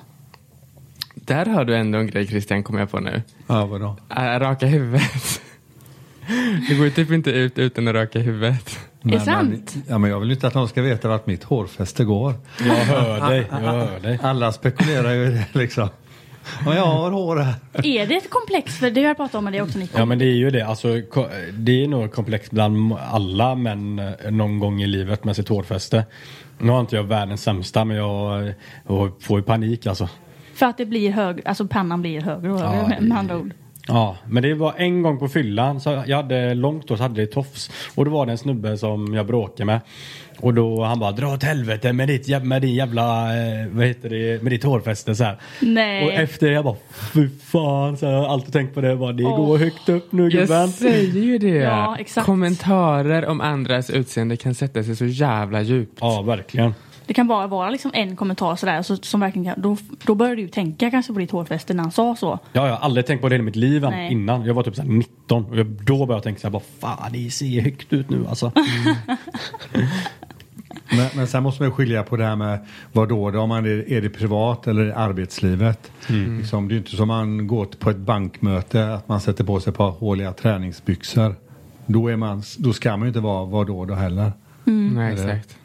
Där har du ändå en grej Christian, kommer jag på nu. Ja, vadå? Äh, raka huvudet. Det går ju typ inte ut utan att raka huvudet. Är det sant? ja, men jag vill inte att någon ska veta vart mitt hårfäste går. Jag hör dig, jag hör dig. Alla spekulerar ju i det liksom. Ja, jag har hår här. Är det ett komplex? För det har jag pratat om med dig också Nico. Ja men det är ju det. Alltså, det är nog komplext bland alla män eh, någon gång i livet med sitt hårfäste. Nu har inte jag världens sämsta men jag, eh, jag får ju panik alltså. För att det blir högre, alltså pannan blir högre och högre Ja, med andra ord. Ja, men det var en gång på fyllan så jag hade långt hår så hade det tofs och då var det en snubbe som jag bråkade med. Och då han bara dra åt helvete med ditt, med din jävla, eh, vad heter det, med ditt hårfäste så här. Nej. Och efter det jag bara fy fan så här, jag har alltid tänkt på det bara det Åh. går högt upp nu Jag gubben. säger ju det. Ja, exakt. Kommentarer om andras utseende kan sätta sig så jävla djupt. Ja verkligen. Det kan bara vara liksom en kommentar sådär så, som verkligen kan, då, då börjar du ju tänka kanske på ditt hårfäste när han sa så. Ja, jag har aldrig tänkt på det i mitt liv än- Nej. innan. Jag var typ så här 19 och jag, då började jag tänka så här, bara fan det ser högt ut nu alltså. Men, men sen måste man skilja på det här med vad då, då om man är, är det privat eller i arbetslivet. Liksom, det är inte som man går på ett bankmöte att man sätter på sig ett par håliga träningsbyxor. Då, är man, då ska man ju inte vara vad då då heller. Nej, Eller- exakt.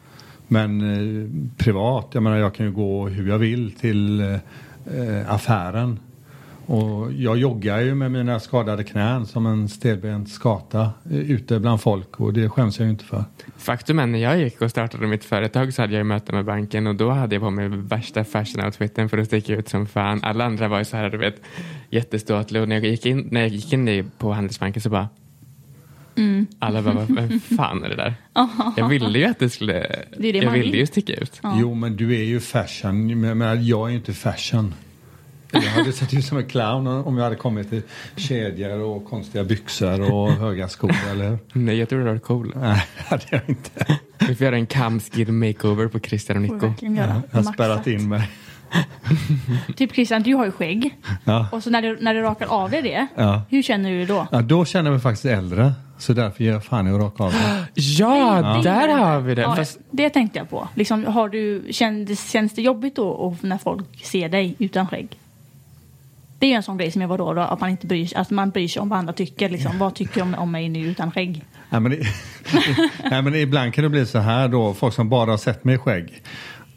Men eh, privat, jag menar jag kan ju gå hur jag vill till eh, affären. Och jag joggar ju med mina skadade knän som en stelbent skata eh, ute bland folk och det skäms jag ju inte för. Faktum är när jag gick och startade mitt företag så hade jag ju möte med banken och då hade jag på mig värsta fashion-outfiten för att sticka ut som fan. Alla andra var ju så här, du vet, jätteståtliga och när jag gick in, när jag gick in på Handelsbanken så bara alla bara, vem fan är det där? Jag ville ju att det skulle, Det är det jag ville vill. ju sticka ut. Jo, men du är ju fashion. Men jag är ju inte fashion. Jag hade sett ut som en clown om jag hade kommit i kedjor och konstiga byxor och höga skor, eller? Nej, jag tror det var cool. Nej, det hade jag inte. Vi får göra en camskid makeover på Christian och Nico. Jag har spärrat in mig. Typ Christian, du har ju skägg. Ja. Och så när du, när du rakar av dig det, Ja. hur känner du då? Ja, då känner jag mig faktiskt äldre. Så därför ger jag fan i att raka av det. Ja, där har vi det. Ja, Fast, Det tänkte jag på. Liksom, har du, känns, känns det jobbigt då och när folk ser dig utan skägg? Det är ju en sån grej som jag var då, då att man inte bryr sig, att man bryr sig om vad andra tycker. Liksom. Vad tycker de om mig nu utan skägg? Nej, men, det, nej, men ibland kan det bli så här då, folk som bara har sett mig i skägg.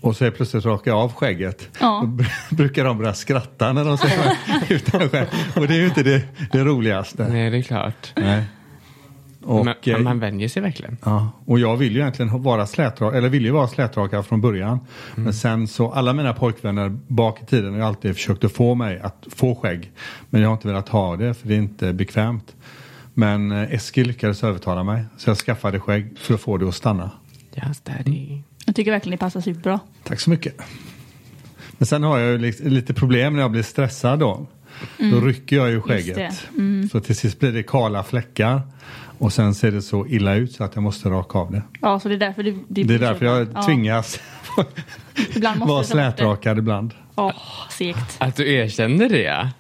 Och så är plötsligt rakar jag av skägget. Ja. Brukar de börja skratta när de ser mig utan skägg. Och det är ju inte det, det roligaste. nej, det är klart. Nej. Och, Men, eh, man vänjer sig verkligen. Ja, och jag vill ju egentligen vara slätrakad, eller vill ju vara slätrakad från början. Men sen så, alla mina pojkvänner bak i tiden har ju alltid försökt att få mig att få skägg. Men jag har inte velat ha det för det är inte bekvämt. Men eh, Eskil lyckades övertala mig så jag skaffade skägg för att få det att stanna. Yes, daddy. Jag tycker verkligen det passar superbra. Tack så mycket. Men sen har jag ju li- lite problem när jag blir stressad då. Då rycker jag ju skägget. det. Så till sist blir det kala fläckar. Och sen ser det så illa ut så att jag måste raka av det. Ja, så det är därför du... Det är därför jag Ja. tvingas Ibland måste vara det. slätrakad ibland. Åh, segt. Att du erkänner det.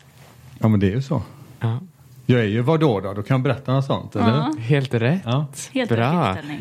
Ja men det är ju så. Ja. Jag är ju vad då då? Då kan jag berätta något sånt eller? Ja. Helt rätt. Ja. Helt Bra. rätt inställning.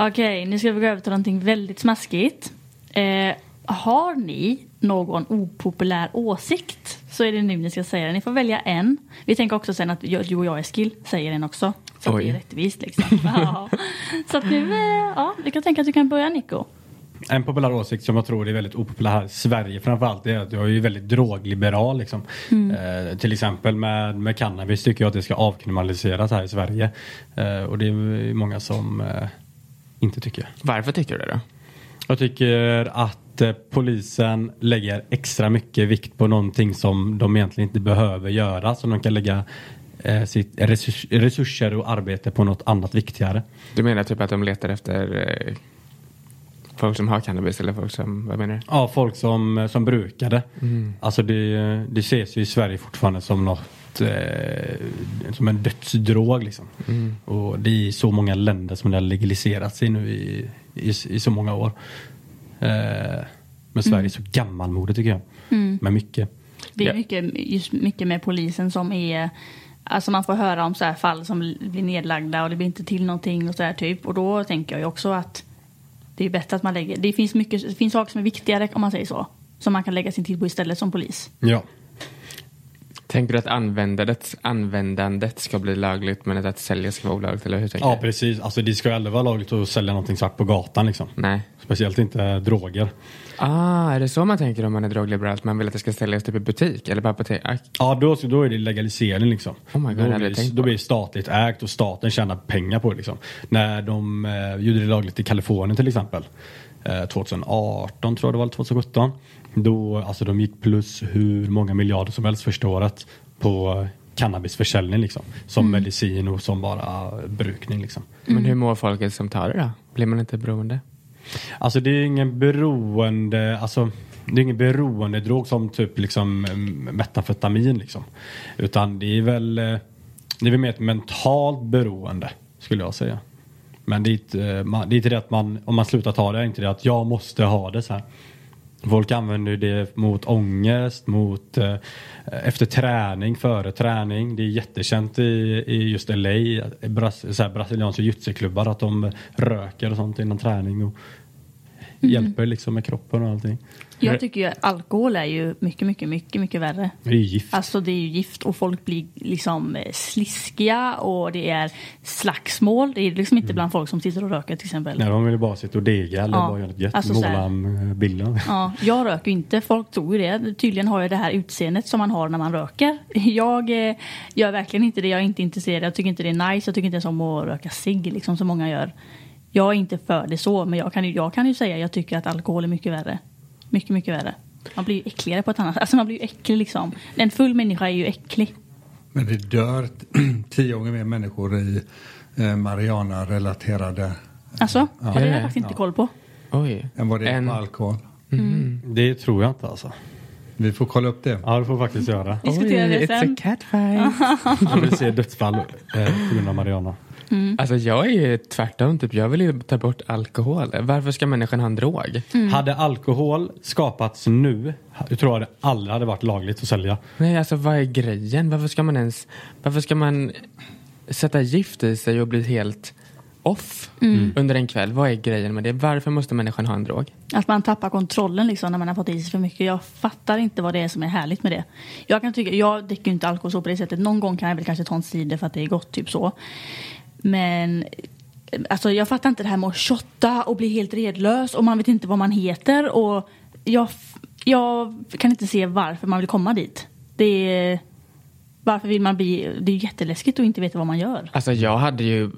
Okej, nu ska vi gå över till någonting väldigt smaskigt. Eh, har ni någon opopulär åsikt så är det nu ni ska säga det. Ni får välja en. Vi tänker också sen att du och jag Eskil säger en också. Så att det är rättvist liksom. ja. Så att nu, eh, ja, vi kan tänka att du kan börja Nico. En populär åsikt som jag tror är väldigt opopulär här i Sverige framförallt är att jag är ju väldigt drogliberal. Liksom. Eh, till exempel med, med cannabis tycker jag att det ska avkriminaliseras här i Sverige. Eh, och det är många som eh, inte tycker. Varför tycker du det då? Jag tycker att eh, polisen lägger extra mycket vikt på någonting som de egentligen inte behöver göra. Så de kan lägga eh, sitt resurs, resurser och arbete på något annat viktigare. Du menar typ att de letar efter eh, folk som har cannabis eller folk som, vad menar du? Ja, folk som, som brukar det. Alltså det, det ses ju i Sverige fortfarande som något eh, som en dödsdrog liksom. Och det är i så många länder som det har legaliserats i nu i, i, i så många år. Eh, men Sverige är så gammalmodigt tycker jag. Med mycket. Det är mycket, just mycket med polisen som är Alltså man får höra om så här fall som blir nedlagda och det blir inte till någonting och så här typ. Och då tänker jag ju också att det är bättre att man lägger... Det finns, mycket, det finns saker som är viktigare om man säger så. Som man kan lägga sin tid på istället som polis. Ja. Tänker du att användandet, användandet ska bli lagligt men att sälja ska vara olagligt eller hur tänker ja, precis. Alltså det ska ju aldrig vara lagligt att sälja någonting svart på gatan liksom. Nej. Speciellt inte droger. Ah, är det så man tänker om man är drogliberal? Att man vill att det ska säljas typ i butik eller på apotek? Ah, Ja, då, då är det legalisering liksom. Oh my God, då, blir, tänkt då blir det statligt ägt och staten tjänar pengar på det liksom. När de eh, gjorde det lagligt i Kalifornien till exempel. Eh, 2018 tror jag det var, eller 2017. Då, alltså de gick plus hur många miljarder som helst första året på cannabisförsäljning liksom. Som Mm. medicin och som bara brukning liksom. Men hur mår folket som tar det då? Blir man inte beroende? Alltså det är ingen beroende, alltså det är ingen beroende drog som typ liksom mm, metamfetamin liksom. Utan det är väl, eh, det är väl mer ett mentalt beroende skulle jag säga. Men det är inte, eh, det är inte det att man, om man slutar ta det, är inte det att jag måste ha det så här. Folk använder det mot ångest, mot eh, efter träning, före träning. Det är jättekänt i, i just LA, bras, så här, brasilianska jujutsu-klubbar att de röker och sånt innan träning. Och hjälper liksom med kroppen och allting. Jag tycker ju att alkohol är ju mycket, mycket, mycket, mycket värre. Det är ju gift. Alltså det är ju gift och folk blir liksom eh, sliskiga och det är slagsmål. Det är liksom inte bland folk som sitter och röker till exempel. Nej, de vill bara sitta och dega eller Ja. bara göra något gött. Alltså måla en bilden. Ja, jag röker inte. Folk tror ju det. Tydligen har jag det här utseendet som man har när man röker. Jag eh, gör verkligen inte det. Jag är inte intresserad. Jag tycker inte det är nice. Jag tycker inte ens om att röka cigg liksom som många gör. Jag är inte för det så, men jag kan, ju, jag kan ju säga jag tycker att alkohol är mycket värre. Mycket, mycket värre. Man blir ju äckligare på ett annat Alltså man blir ju äcklig liksom. En full människa är ju äcklig. Men det dör tio gånger mer människor i eh, Mariana-relaterade Alltså, det har jag Ja. faktiskt inte koll på. Oj. än vad det är En- på alkohol. Det tror jag inte alltså. Vi får kolla upp det. Ja, det får vi faktiskt göra. Diskutera det it's sen. a catfight. Jag vill se dödsfall eh, på grund av Mariana. Alltså jag är ju tvärtom. Typ. Jag vill ju ta bort alkohol. Varför ska människan ha en drog? Hade alkohol skapats nu, jag tror jag det aldrig hade varit lagligt att sälja. Nej, alltså vad är grejen? Varför ska man ens... Varför ska man sätta gift i sig och bli helt off under en kväll? Vad är grejen med det? Varför måste människan ha en drog? Att man tappar kontrollen liksom när man har fått i sig för mycket. Jag fattar inte vad det är som är härligt med det. Jag kan tycka, jag dricker ju inte alkohol så på det sättet. Någon gång kan jag väl kanske ta en cider för att det är gott, typ så. Men alltså jag fattar inte det här med att shotta och bli helt redlös och man vet inte vad man heter och jag, jag kan inte se varför man vill komma dit. Det är, varför vill man bli, det är ju jätteläskigt att inte veta vad man gör. Alltså jag hade ju...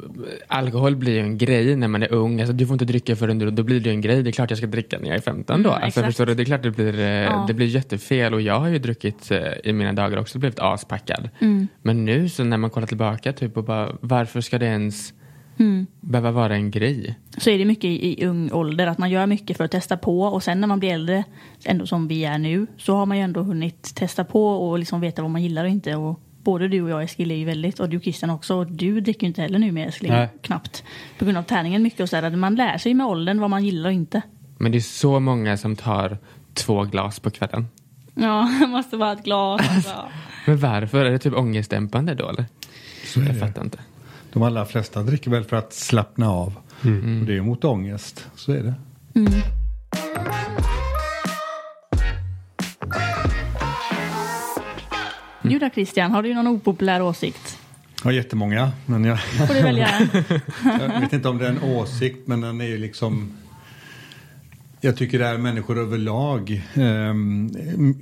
Alkohol blir ju en grej när man är ung. Alltså, du får inte dricka förrän du... Då blir det ju en grej. Det är klart jag ska dricka när jag är 15 då. Mm, alltså, förstår du? Det är klart det blir, eh, Ja. det blir jättefel. Och jag har ju druckit eh, i mina dagar också blivit aspackad. Mm. Men nu så när man kollar tillbaka typ och bara varför ska det ens Mm. behöva vara en grej? så är det mycket i, i ung ålder att man gör mycket för att testa på och sen när man blir äldre, ändå som vi är nu, så har man ju ändå hunnit testa på och liksom veta vad man gillar och inte. Och både du och jag Eskil är ju väldigt, och du Christian också, och du dricker ju inte heller nu med Eskil, Nej. knappt. På grund av tärningen mycket och så där. Man lär sig med åldern vad man gillar och inte. Men det är så många som tar två glas på kvällen. Ja, det måste vara ett glas. Alltså. Men varför? Är det typ ångestdämpande då eller? Så är Jag det. fattar inte. De allra flesta dricker väl för att slappna av. Och det är mot ångest. Så är det. Du då Christian, har du någon opopulär åsikt? Jag har jättemånga. Men jag, Får du välja jag vet inte om det är en åsikt. Men den är ju liksom. Jag tycker det är människor överlag eh,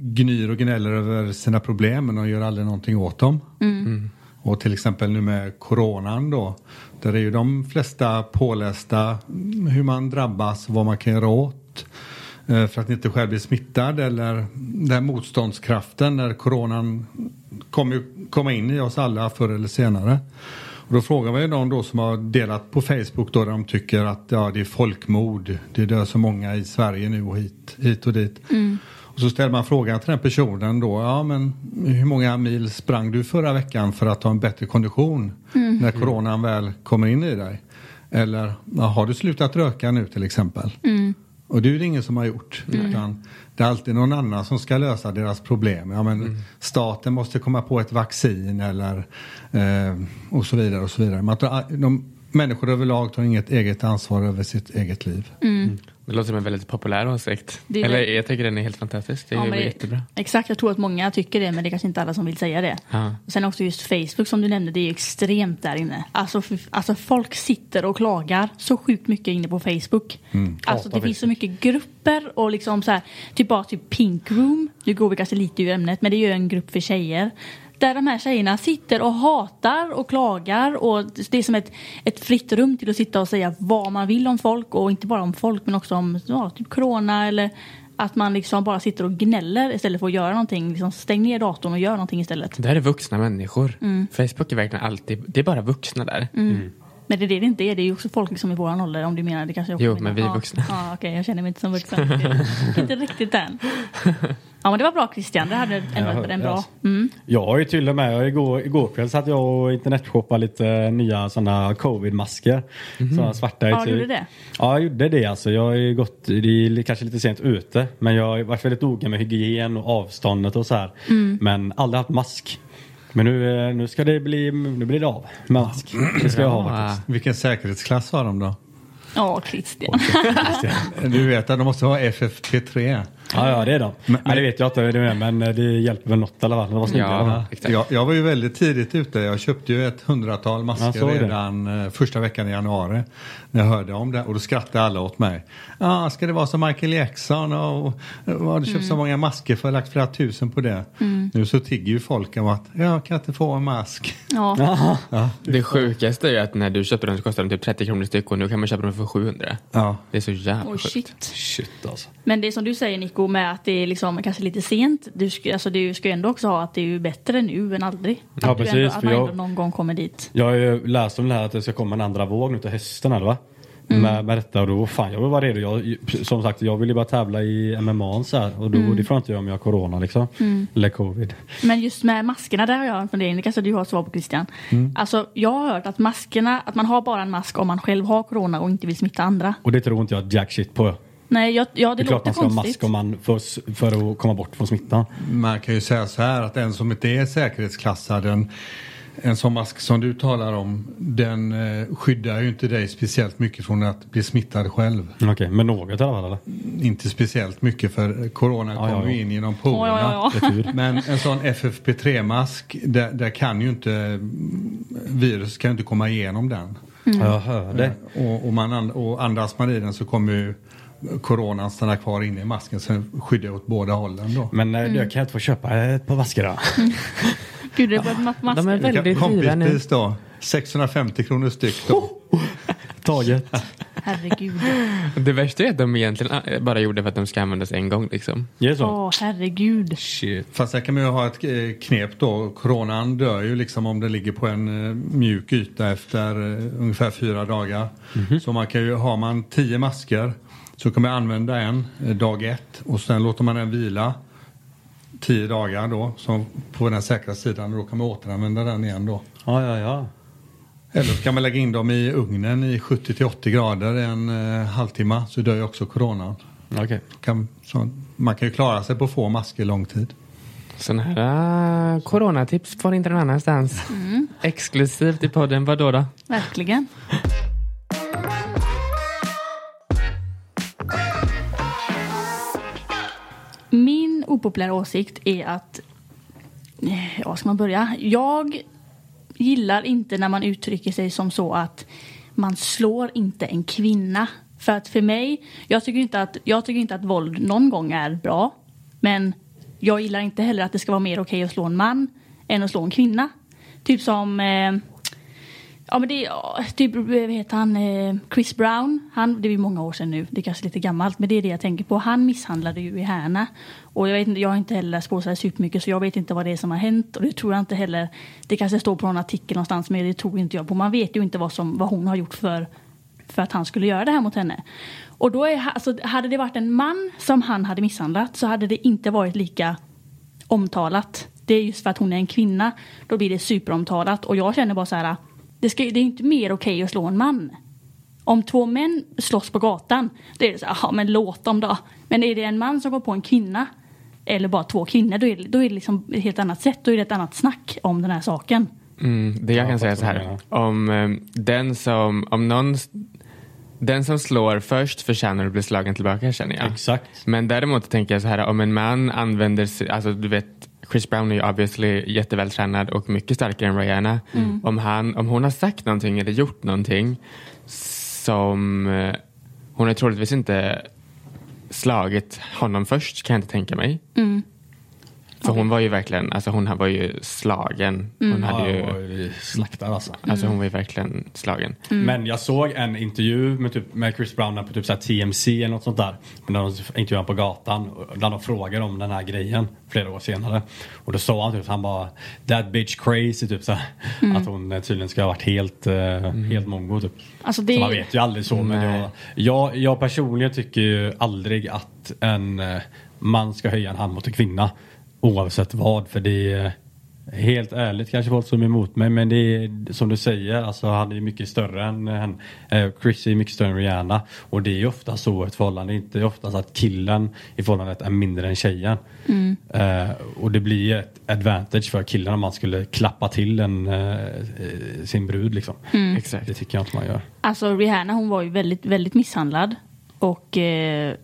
gnyr och gnäller över sina problem men de gör aldrig någonting åt dem. Och till exempel nu med coronan då. Där är ju de flesta pålästa mm, hur man drabbas, vad man kan göra åt. Eh, för att inte själv bli smittad eller den här motståndskraften när coronan kommer ju komma in i oss alla förr eller senare. Och då frågar man ju någon då som har delat på Facebook då där de tycker att ja, det är folkmord. Det dör så många i Sverige nu och hit, hit och dit. Mm. Och så ställer man frågan till den personen då. Ja men hur många mil sprang du förra veckan för att ha en bättre kondition när coronan väl kommer in i dig? Eller ja, har du slutat röka nu till exempel? Och det är det ingen som har gjort. Utan det är alltid någon annan som ska lösa deras problem. Ja, men Staten måste komma på ett vaccin eller eh, och så vidare. och så vidare. Man tar, de, människor överlag tar inget eget ansvar över sitt eget liv. Det låter som en väldigt populär åsikt. Det är Eller väl- jag tycker den är helt fantastisk. Det är Ja, det- jättebra. Exakt, jag tror att många tycker det men det är kanske inte alla som vill säga det. Ja. Och sen också just Facebook som du nämnde, det är ju extremt där inne. Alltså, alltså folk sitter och klagar så sjukt mycket inne på Facebook. Alltså det finns så mycket grupper och liksom så här, typ bara typ Pink Room, nu går vi kanske lite ur ämnet men det är ju en grupp för tjejer. Där de här tjejerna sitter och hatar och klagar och det är som ett, ett fritt rum till att sitta och säga vad man vill om folk och inte bara om folk men också om ja, typ corona eller att man liksom bara sitter och gnäller istället för att göra någonting. Liksom stäng ner datorn och gör någonting istället. Det här är vuxna människor. Mm. Facebook är verkligen alltid, det är bara vuxna där. Men det är det det inte är. Det är ju också folk liksom i våran ålder om du menar det kanske Jo, men vi är ja, vuxna. Ja, okej, jag känner mig inte som vuxen. inte riktigt än. Ja, men det var bra Christian. Det hade ändå en bra. Mm. Jag har ju till och med, jag igår, igår kväll satt jag och internetshoppade lite nya sådana covid-masker. Sådana svarta i Ja, tyg. gjorde du det? Ja, jag gjorde det alltså. Jag har ju gått, det är kanske lite sent ute, men jag har varit väldigt noga med hygien och avståndet och så här. Mm. Men aldrig haft mask. Men nu, eh, nu ska det bli, nu blir det av. Mask. Det ska jag ha Ja. faktiskt. Vilken säkerhetsklass har de då? Ja, Christian. Du vet att de måste ha FFP3. Ja, ja det är de. Men, Nej, det vet jag inte vad det är, men det hjälper väl något i alla fall. Det var. Ja, Ja. Jag, jag var ju väldigt tidigt ute. Jag köpte ju ett hundratal masker såg det. redan eh, första veckan i januari. När jag hörde om det och då skrattade alla åt mig. Ja, ska det vara som Michael Jackson och, och har du köpt så många masker för jag har lagt flera tusen på det. Nu så tigger ju folk om att jag kan inte få en mask. Ja. Det sjukaste är ju att när du köpte dem så kostade de typ 30 kronor styck och nu kan man köpa dem för 700. Ja. Det är så jävla Oh, sjukt. shit. Shit alltså. Men det som du säger Nico med att det är liksom kanske lite sent. Du ska, alltså, du ska ju ändå också ha att det är ju bättre nu än aldrig. Ja, att precis, Ändå, att man jag- ändå någon gång kommer dit. Jag har ju läst om det här att det ska komma en andra våg nu till hösten eller va? Mm. Med, med detta och då, fan jag vill vara redo. Jag, som sagt jag vill ju bara tävla i MMA så här och då, Mm. det får jag inte göra om jag har corona liksom. Eller covid. Men just med maskerna, där har jag en fundering. Det kanske du har svar på Christian. Mm. Alltså, jag har hört att maskerna, att man har bara en mask om man själv har corona och inte vill smitta andra. Och det tror inte jag jack shit på. Nej, jag, ja det, Det är klart man ska ha konstigt. mask om man för, för att komma bort från smittan. Man kan ju säga så här att en som inte är säkerhetsklassad en, en sån mask som du talar om den eh, skyddar ju inte dig speciellt mycket från att bli smittad själv. Okej, men något i alla fall eller? Inte speciellt mycket för corona Ja, kommer ju ja. in genom porerna. ja, ja. Det är tur. Men en sån FFP3-mask, där, där kan ju inte mm, virus kan ju inte komma igenom den. Mm. Jag hör det. Och, och, man and, och andas man i den så kommer ju coronan stanna kvar inne i masken så den skyddar åt båda hållen då. Men Mm. mm. jag kan inte få köpa ett par masker då? Gud, det är bara ma- masker. De är väldigt dyra nu. Kompispris då, 650 kronor styck då. Taget. Herregud. Det värsta är att de egentligen äh, bara gjorde för att de ska användas en gång liksom. Så? Åh, herregud. Shit. Fast där kan man ju ha ett eh, knep då. Coronan dör ju liksom om det ligger på en eh, mjuk yta efter eh, ungefär fyra dagar. Så man kan ju, har man tio masker så kan man använda en eh, dag ett och sen låter man den vila tio dagar då som på den säkra sidan och då kan man återanvända den igen då. Ja, ja, ja. Eller så kan man lägga in dem i ugnen i 70 till 80 grader en eh, halvtimme så dör ju också coronan. Okej. Kan, så, man kan ju klara sig på få masker lång tid. Sådana här äh, coronatips får inte någon annanstans. Exklusivt i podden, vadå då? Verkligen. Min opopulära åsikt är att... Eh, ja, ska man börja? Jag gillar inte när man uttrycker sig som så att man slår inte en kvinna. För att för mig, jag tycker inte att, jag tycker inte att våld någon gång är bra. Men jag gillar inte heller att det ska vara mer okej att slå en man än att slå en kvinna. Typ som eh, Ja men det är typ, vad heter han, eh, Chris Brown. Han, det är ju många år sedan nu, det är kanske lite gammalt. Men det är det jag tänker på. Han misshandlade ju i Härna. Och jag, vet inte, jag har inte heller läst på så här supermycket så jag vet inte vad det är som har hänt. Och det tror jag inte heller. Det kanske står på någon artikel någonstans men det tror inte jag på. Man vet ju inte vad, som, vad hon har gjort för, för att han skulle göra det här mot henne. Och då är, alltså, hade det varit en man som han hade misshandlat så hade det inte varit lika omtalat. Det är just för att hon är en kvinna. Då blir det superomtalat. Och jag känner bara så här. Det, ska, det är inte mer okej att slå en man. Om två män slåss på gatan. Då är det så här, "Jaha, men låt dem då. Men är det en man som går på en kvinna. Eller bara två kvinnor. Då är det, då är det liksom ett helt annat sätt. Då är det ett annat snack om den här saken. Mm, det jag kan säga så här. Om eh, den som, om någon, den som slår först förtjänar att bli slagen tillbaka känner jag. Exakt. Men däremot tänker jag så här, om en man använder sig, alltså du vet Chris Brown är ju obviously jättevältränad och mycket starkare än Rihanna. Om, han, om hon har sagt någonting eller gjort någonting som eh, hon har troligtvis inte slagit honom först kan jag inte tänka mig. För hon var ju verkligen, alltså hon var ju slagen. Hon hade ju, Ja, ju slaktad alltså. alltså hon var ju verkligen slagen. Men jag såg en intervju med, typ, med Chris Brown på typ så här TMC eller något sånt där. När de intervjuade på gatan. och Där de frågade om den här grejen flera år senare. Och då sa han typ han bara That bitch crazy typ så här. Att hon tydligen ska ha varit helt, eh, helt mongo typ. Alltså det, Så man vet ju aldrig så. Men jag, jag, jag personligen tycker ju aldrig att en eh, man ska höja en hand mot en kvinna. Oavsett vad. För det, Helt ärligt kanske folk som är emot mig men det är som du säger, alltså han är mycket större än han, eh, Chris är mycket större än Rihanna. Och det är ju ofta så ett förhållande, inte oftast att killen i förhållandet är mindre än tjejen. Eh, och det blir ett advantage för killen om man skulle klappa till en, eh, sin brud liksom. Exakt. Det tycker jag inte man gör. Alltså Rihanna hon var ju väldigt, väldigt misshandlad. Och eh,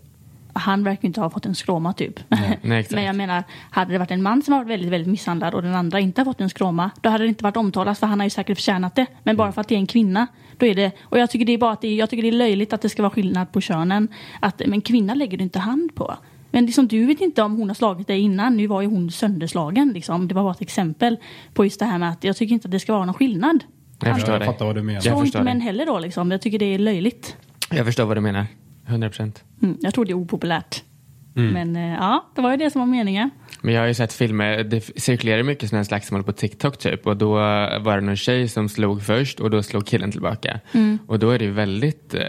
han verkar inte ha fått en skråma typ. nej, exakt. Men jag menar, hade det varit en man som varit väldigt, väldigt misshandlad och den andra inte har fått en skråma, då hade det inte varit omtalat för han har ju säkert förtjänat det. Men bara för att det är en kvinna, då är det, och jag tycker det är bara att det jag tycker det är löjligt att det ska vara skillnad på könen. Att, men kvinna lägger du inte hand på. Men liksom, du vet inte om hon har slagit dig innan. Nu var ju hon sönderslagen. Liksom. Det var bara ett exempel på just det här med att jag tycker inte att det ska vara någon skillnad. Jag förstår jag dig. fattar vad du menar. Jag Slå inte förstår män heller då liksom. Jag tycker det är löjligt. Jag förstår vad du menar. 100 procent. Mm, jag tror det är opopulärt. Men eh, ja, det var ju det som var meningen. Men jag har ju sett filmer, det cirkulerar mycket sådana slagsmål på TikTok typ och då var det någon tjej som slog först och då slog killen tillbaka. Och då är det ju väldigt eh,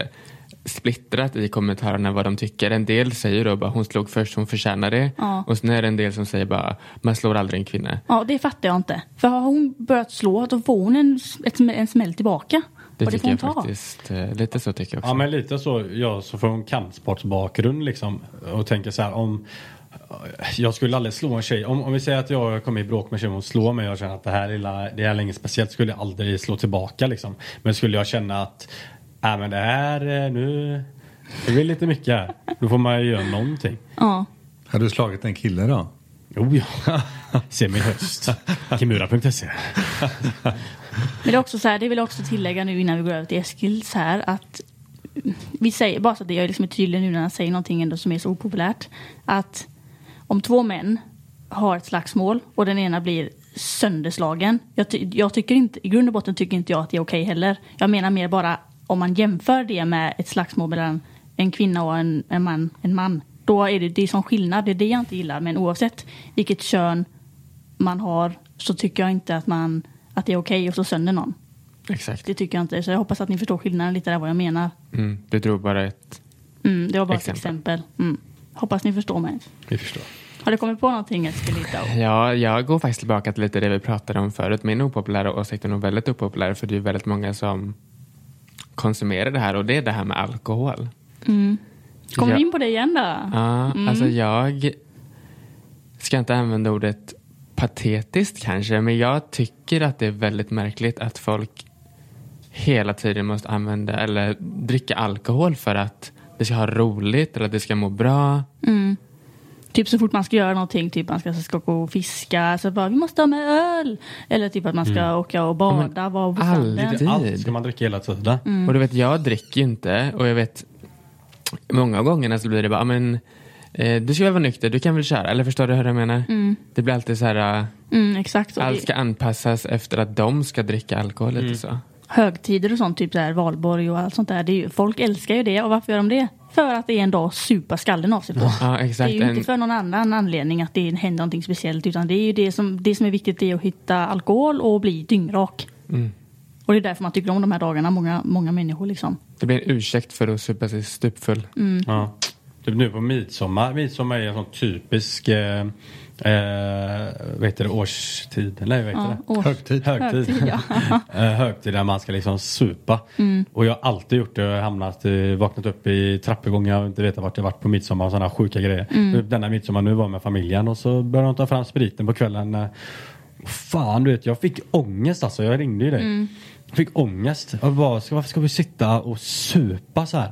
splittrat i kommentarerna vad de tycker. En del säger då bara hon slog först, hon förtjänar det. Ja. Och sen är det en del som säger bara man slår aldrig en kvinna. Ja, det fattar jag inte. För har hon börjat slå, då får hon en, ett, en smäll tillbaka. Det och det får tycker hon jag ta. faktiskt, eh, lite så tycker jag också. Ja men lite så, ja så får hon kampsportsbakgrund liksom och tänker så här om jag skulle aldrig slå en tjej. Om, om vi säger att jag kommer i bråk med en tjej och hon slår mig och jag känner att det här, lilla, det här är inget speciellt skulle jag aldrig slå tillbaka liksom. Men skulle jag känna att äh, men det här eh, nu det blir lite mycket här. Då får man ju göra någonting. Ja. Har du slagit en kille då? Jo ja. Se min höst. Kimura.se. Men det är också så här, det vill jag också tillägga nu innan vi går över till Eskil så här att vi säger, bara så att det är liksom är tydligt nu när han säger någonting ändå som är så opopulärt. Att om två män har ett slagsmål och den ena blir sönderslagen. Jag, ty- jag tycker inte, i grund och botten tycker inte jag att det är okej heller. Jag menar mer bara om man jämför det med ett slagsmål mellan en kvinna och en, en, man, en man. Då är det, det är som skillnad, det är det jag inte gillar. Men oavsett vilket kön man har så tycker jag inte att, man, att det är okej att slå sönder någon. Exakt. Det tycker jag inte. Så jag hoppas att ni förstår skillnaden lite där vad jag menar. Mm, du drog bara ett... Mm, det var bara Exempel. ett exempel. Mm. Hoppas ni förstår mig. Vi förstår. Har du kommit på någonting Eskil? Lite? Ja, jag går faktiskt tillbaka till lite det vi pratade om förut. Min opopulära åsikt är nog väldigt opopulär för det är väldigt många som konsumerar det här och det är det här med alkohol. Kommer Ja. vi in på det igen då? Ja, alltså jag ska inte använda ordet patetiskt kanske, men jag tycker att det är väldigt märkligt att folk hela tiden måste använda eller dricka alkohol för att det ska ha roligt eller att det ska må bra. Typ så fort man ska göra någonting, typ man ska, ska gå och fiska, så bara vi måste ha med öl. Eller typ att man ska åka och bada, vara på stranden. aldrig. Allt ska man dricka hela tiden. Mm. Och du vet, jag dricker ju inte och jag vet många gånger så blir det bara, "Ja, men eh, du ska väl vara nykter, du kan väl köra, eller förstår du hur jag menar? Det blir alltid så här, eh, Mm, exakt. Allt det, ska anpassas efter att de ska dricka alkohol lite så. högtider och sånt, typ så här valborg och allt sånt där. Det är ju, folk älskar ju det. Och varför gör de det? För att det är en dag att supa skallen av sig på. Ja, Det är ju En- inte för någon annan anledning att det händer någonting speciellt. Utan det är ju det som, det som är viktigt är att hitta alkohol och bli dyngrak. Mm. Och det är därför man tycker om de här dagarna, många, många människor liksom. Det blir en ursäkt för att supa sig stupfull. Mm. Ja. Typ nu på midsommar. Midsommar är en sån typisk eh, eh, vad heter det, årstid. Nej, vad heter Ja, det? års- Högtid. Högtid. högtid, ja. Eh, högtid där man ska liksom supa. Mm. Och jag har alltid gjort det. Jag har hamnat, eh, vaknat upp i trappuppgångar och inte vetat vart jag varit på midsommar och sådana sjuka grejer. Mm. Typ Denna midsommar nu var med familjen och så började de ta fram spriten på kvällen. eh, Fan du vet, jag fick ångest alltså. Jag ringde ju dig. Mm. Jag fick ångest. Jag bara, ska- varför ska vi sitta och supa så här?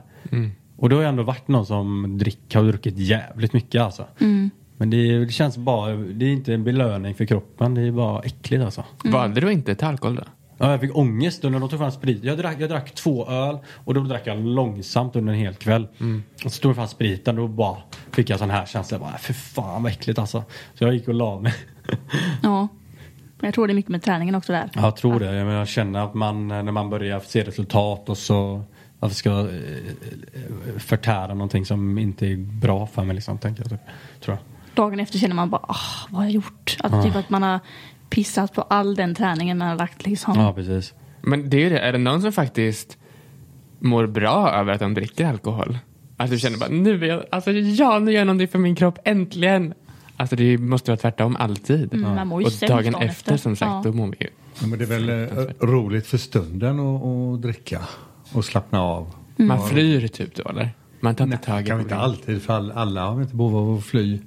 Och då har jag ändå varit någon som drick, har druckit jävligt mycket alltså. Mm. Men det, det känns bara, det är inte en belöning för kroppen. Det är bara äckligt alltså. Valde du inte till alkohol då? Ja, jag fick ångest när de tog fram sprit. Jag drack, jag drack två öl och då drack jag långsamt under en hel kväll. Och så tog fram spriten och då bara fick jag sån här känsla. Jag bara, för fan vad äckligt alltså. Så jag gick och la mig. Ja. Men jag tror det är mycket med träningen också där. Jag tror det. Jag, menar, jag känner att man, när man börjar se resultat och så varför ska jag eh, förtära någonting som inte är bra för mig liksom, tänker jag. Typ. Tror jag. Dagen efter känner man bara, ah, vad har jag gjort? Att, typ att man har pissat på all den träningen man har lagt liksom. Ja, precis. Men det är ju det, är det någon som faktiskt mår bra över att de dricker alkohol? Att du känner bara, nu är jag, alltså ja, nu gör jag någonting för min kropp, äntligen. Alltså det måste vara tvärtom alltid. Mm, man mår ju Och dagen efter, efter. som sagt, Ja. då mår vi ju. Ja, men det är väl eh, roligt för stunden att, att dricka och slappna av. Man flyr typ då eller? Man tar inte tag i kan vi inte alltid för all- alla har inte behov av att fly.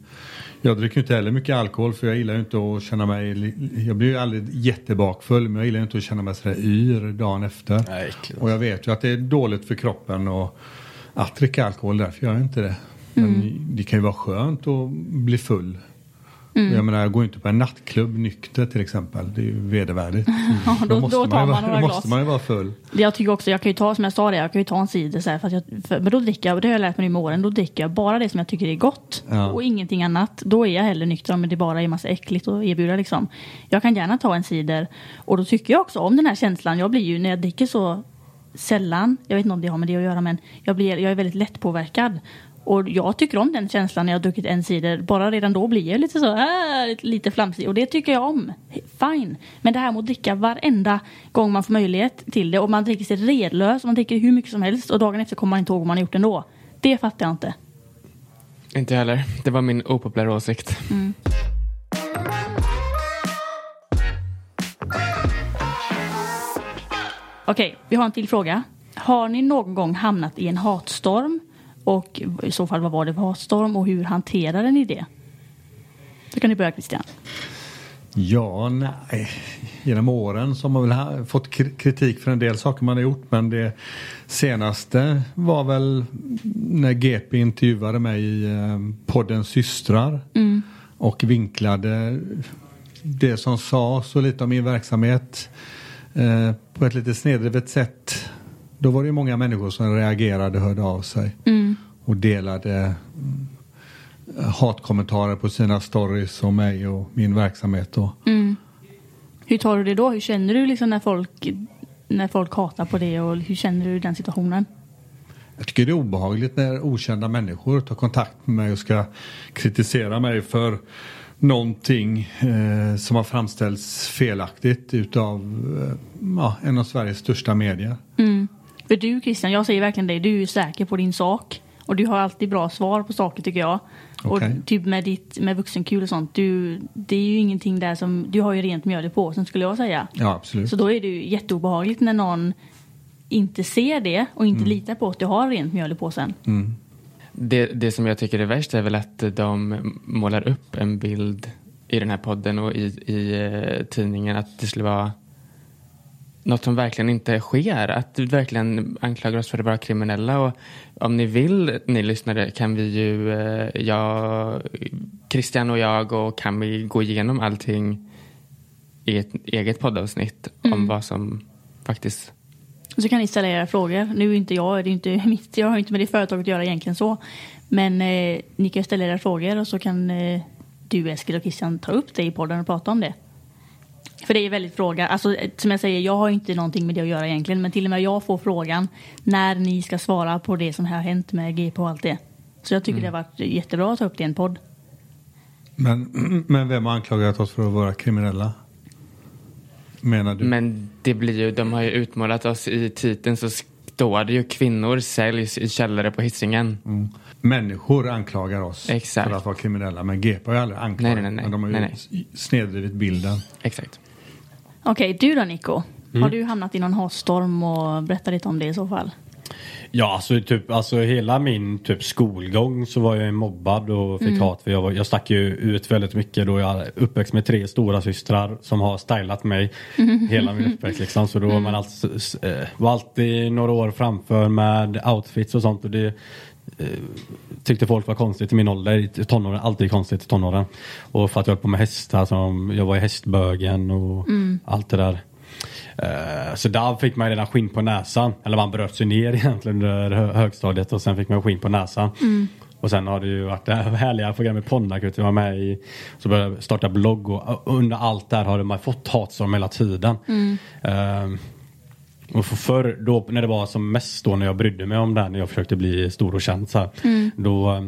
Jag dricker inte heller mycket alkohol för jag gillar ju inte att känna mig, jag blir ju aldrig jättebakfull men jag gillar inte att känna mig sådär yr dagen efter. Nej, och jag vet ju att det är dåligt för kroppen och att dricka alkohol därför gör jag inte det. Men det kan ju vara skönt att bli full. Och Jag menar jag går inte på en nattklubb nykter till exempel. Det är ju vedervärdigt. Ja, då, då, tar ju man vara, några då måste man ju vara full. Jag tycker också, jag kan ju ta, som jag sa det, jag kan ju ta en cider så här, för jag, för, men då dricker jag, och det har jag lärt mig nu med åren, då dricker jag bara det som jag tycker är gott. Ja. Och ingenting annat. Då är jag hellre nykter om det bara är massa äckligt att erbjuda liksom. Jag kan gärna ta en cider. Och då tycker jag också om den här känslan. Jag blir ju, när jag dricker så sällan, jag vet inte om det har med det att göra, men jag, blir, jag är väldigt lättpåverkad. Och jag tycker om den känslan när jag har druckit en cider. Bara redan då blir jag lite så äh, lite- flamsig. Och det tycker jag om. Fine. Men det här med att dricka varenda gång man får möjlighet till det. Och man dricker sig redlös. och Man dricker hur mycket som helst. Och dagen efter kommer man inte ihåg vad man har gjort ändå. Det fattar jag inte. Inte jag heller. Det var min opopulära åsikt. Okej, vi har en till fråga. Har ni någon gång hamnat i en hatstorm? Och i så fall vad var det för hatstorm och hur hanterade ni det? Så kan ni börja Christian. Ja, nej. Genom åren så har man väl fått kri- kritik för en del saker man har gjort. Men det senaste var väl när GP intervjuade mig i eh, podden Systrar. Och vinklade det som sades och lite om min verksamhet eh, på ett lite snedrivet sätt. Då var det ju många människor som reagerade och hörde av sig. Och delade mm, hatkommentarer på sina stories om mig och min verksamhet. Och, Hur tar du det då? Hur känner du liksom när folk, när folk hatar på det och hur känner du den situationen? Jag tycker det är obehagligt när okända människor tar kontakt med mig och ska kritisera mig för någonting eh, som har framställts felaktigt utav eh, ja, en av Sveriges största medier. För du Christian, jag säger verkligen det, du är säker på din sak. Och du har alltid bra svar på saker tycker jag. Okej. Och typ med ditt med vuxenkul och sånt, du, det är ju ingenting där som, du har ju rent mjöl i påsen skulle jag säga. Ja, absolut. Så då är det ju jätteobehagligt när någon inte ser det och inte litar på att du har rent mjöl i påsen. Det, det som jag tycker är värst är väl att de målar upp en bild i den här podden och i, i eh, tidningen att det skulle vara något som verkligen inte sker. Att du verkligen anklagar oss för att vara kriminella. Och om ni vill, ni lyssnare, kan vi ju, eh, jag, Christian och jag och kan vi gå igenom allting i ett eget poddavsnitt om vad som faktiskt så kan ni ställa era frågor. Nu är inte jag, det är inte mitt, jag har inte med det företaget att göra egentligen så. Men eh, ni kan ställa era frågor och så kan eh, du Eskil och Christian ta upp det i podden och prata om det. För det är väldigt fråga, alltså som jag säger, jag har inte någonting med det att göra egentligen. Men till och med jag får frågan när ni ska svara på det som har hänt med GP och allt det. Så jag tycker det har varit jättebra att ta upp det i en podd. Men, men vem har anklagat oss för att vara kriminella? Menar du? Men det blir ju, de har ju utmålat oss i titeln så står det ju kvinnor säljs i källare på Hisingen. Mm. Människor anklagar oss Exakt. för att vara kriminella. Men GP har ju aldrig anklagat. Nej, nej, nej. Men de har ju Nej, nej. snedvridit bilden. Exakt. Okej, du då Nico? Har du hamnat i någon hatstorm och berätta lite om det i så fall? Ja, alltså, typ, alltså hela min typ skolgång så var jag mobbad och fick hat. För jag, var, jag stack ju ut väldigt mycket då jag uppväxt med tre stora systrar som har stylat mig hela min uppväxt. Liksom. Så då var man alltså, eh, var alltid några år framför med outfits och sånt. Och det, tyckte folk var konstigt i min ålder, i tonåren, alltid konstigt i tonåren. Och för att jag höll på med hästar, som, jag var i hästbögen och allt det där. Eh, Så där fick man redan skinn på näsan. Eller man bröt sig ner egentligen under hö- högstadiet och sen fick man skinn på näsan. Och sen har det ju varit det här härliga programmet Ponnakut. Jag var med i. Så började jag starta blogg och under allt där har man fått hatstorm hela tiden. Eh, och för förr, då, när det var som mest då när jag brydde mig om det här, när jag försökte bli stor och känd så här, då eh,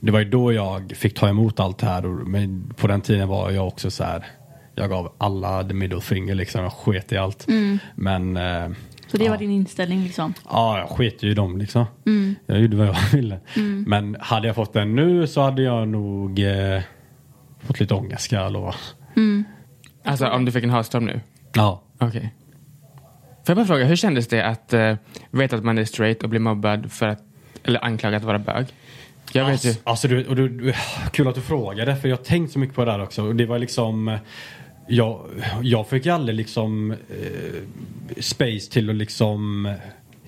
det var ju då jag fick ta emot allt det här. Och, men på den tiden var jag också så här. Jag gav alla the middle finger liksom. Jag sket i allt. Men eh, Så det ja. var din inställning liksom? Ja, jag sket ju i dem liksom. Jag gjorde vad jag ville. Men hade jag fått den nu så hade jag nog eh, fått lite ångest ska jag lova. Alltså om du fick en hatstorm nu? Ja. Okej. Får jag bara fråga, hur kändes det att uh, veta att man är straight och blir mobbad för att, eller anklagad att vara bög? Jag vet ju. Alltså, alltså du, och du, kul att du frågade för jag har tänkt så mycket på det där också. Och det var liksom jag, jag fick aldrig liksom eh, space till att liksom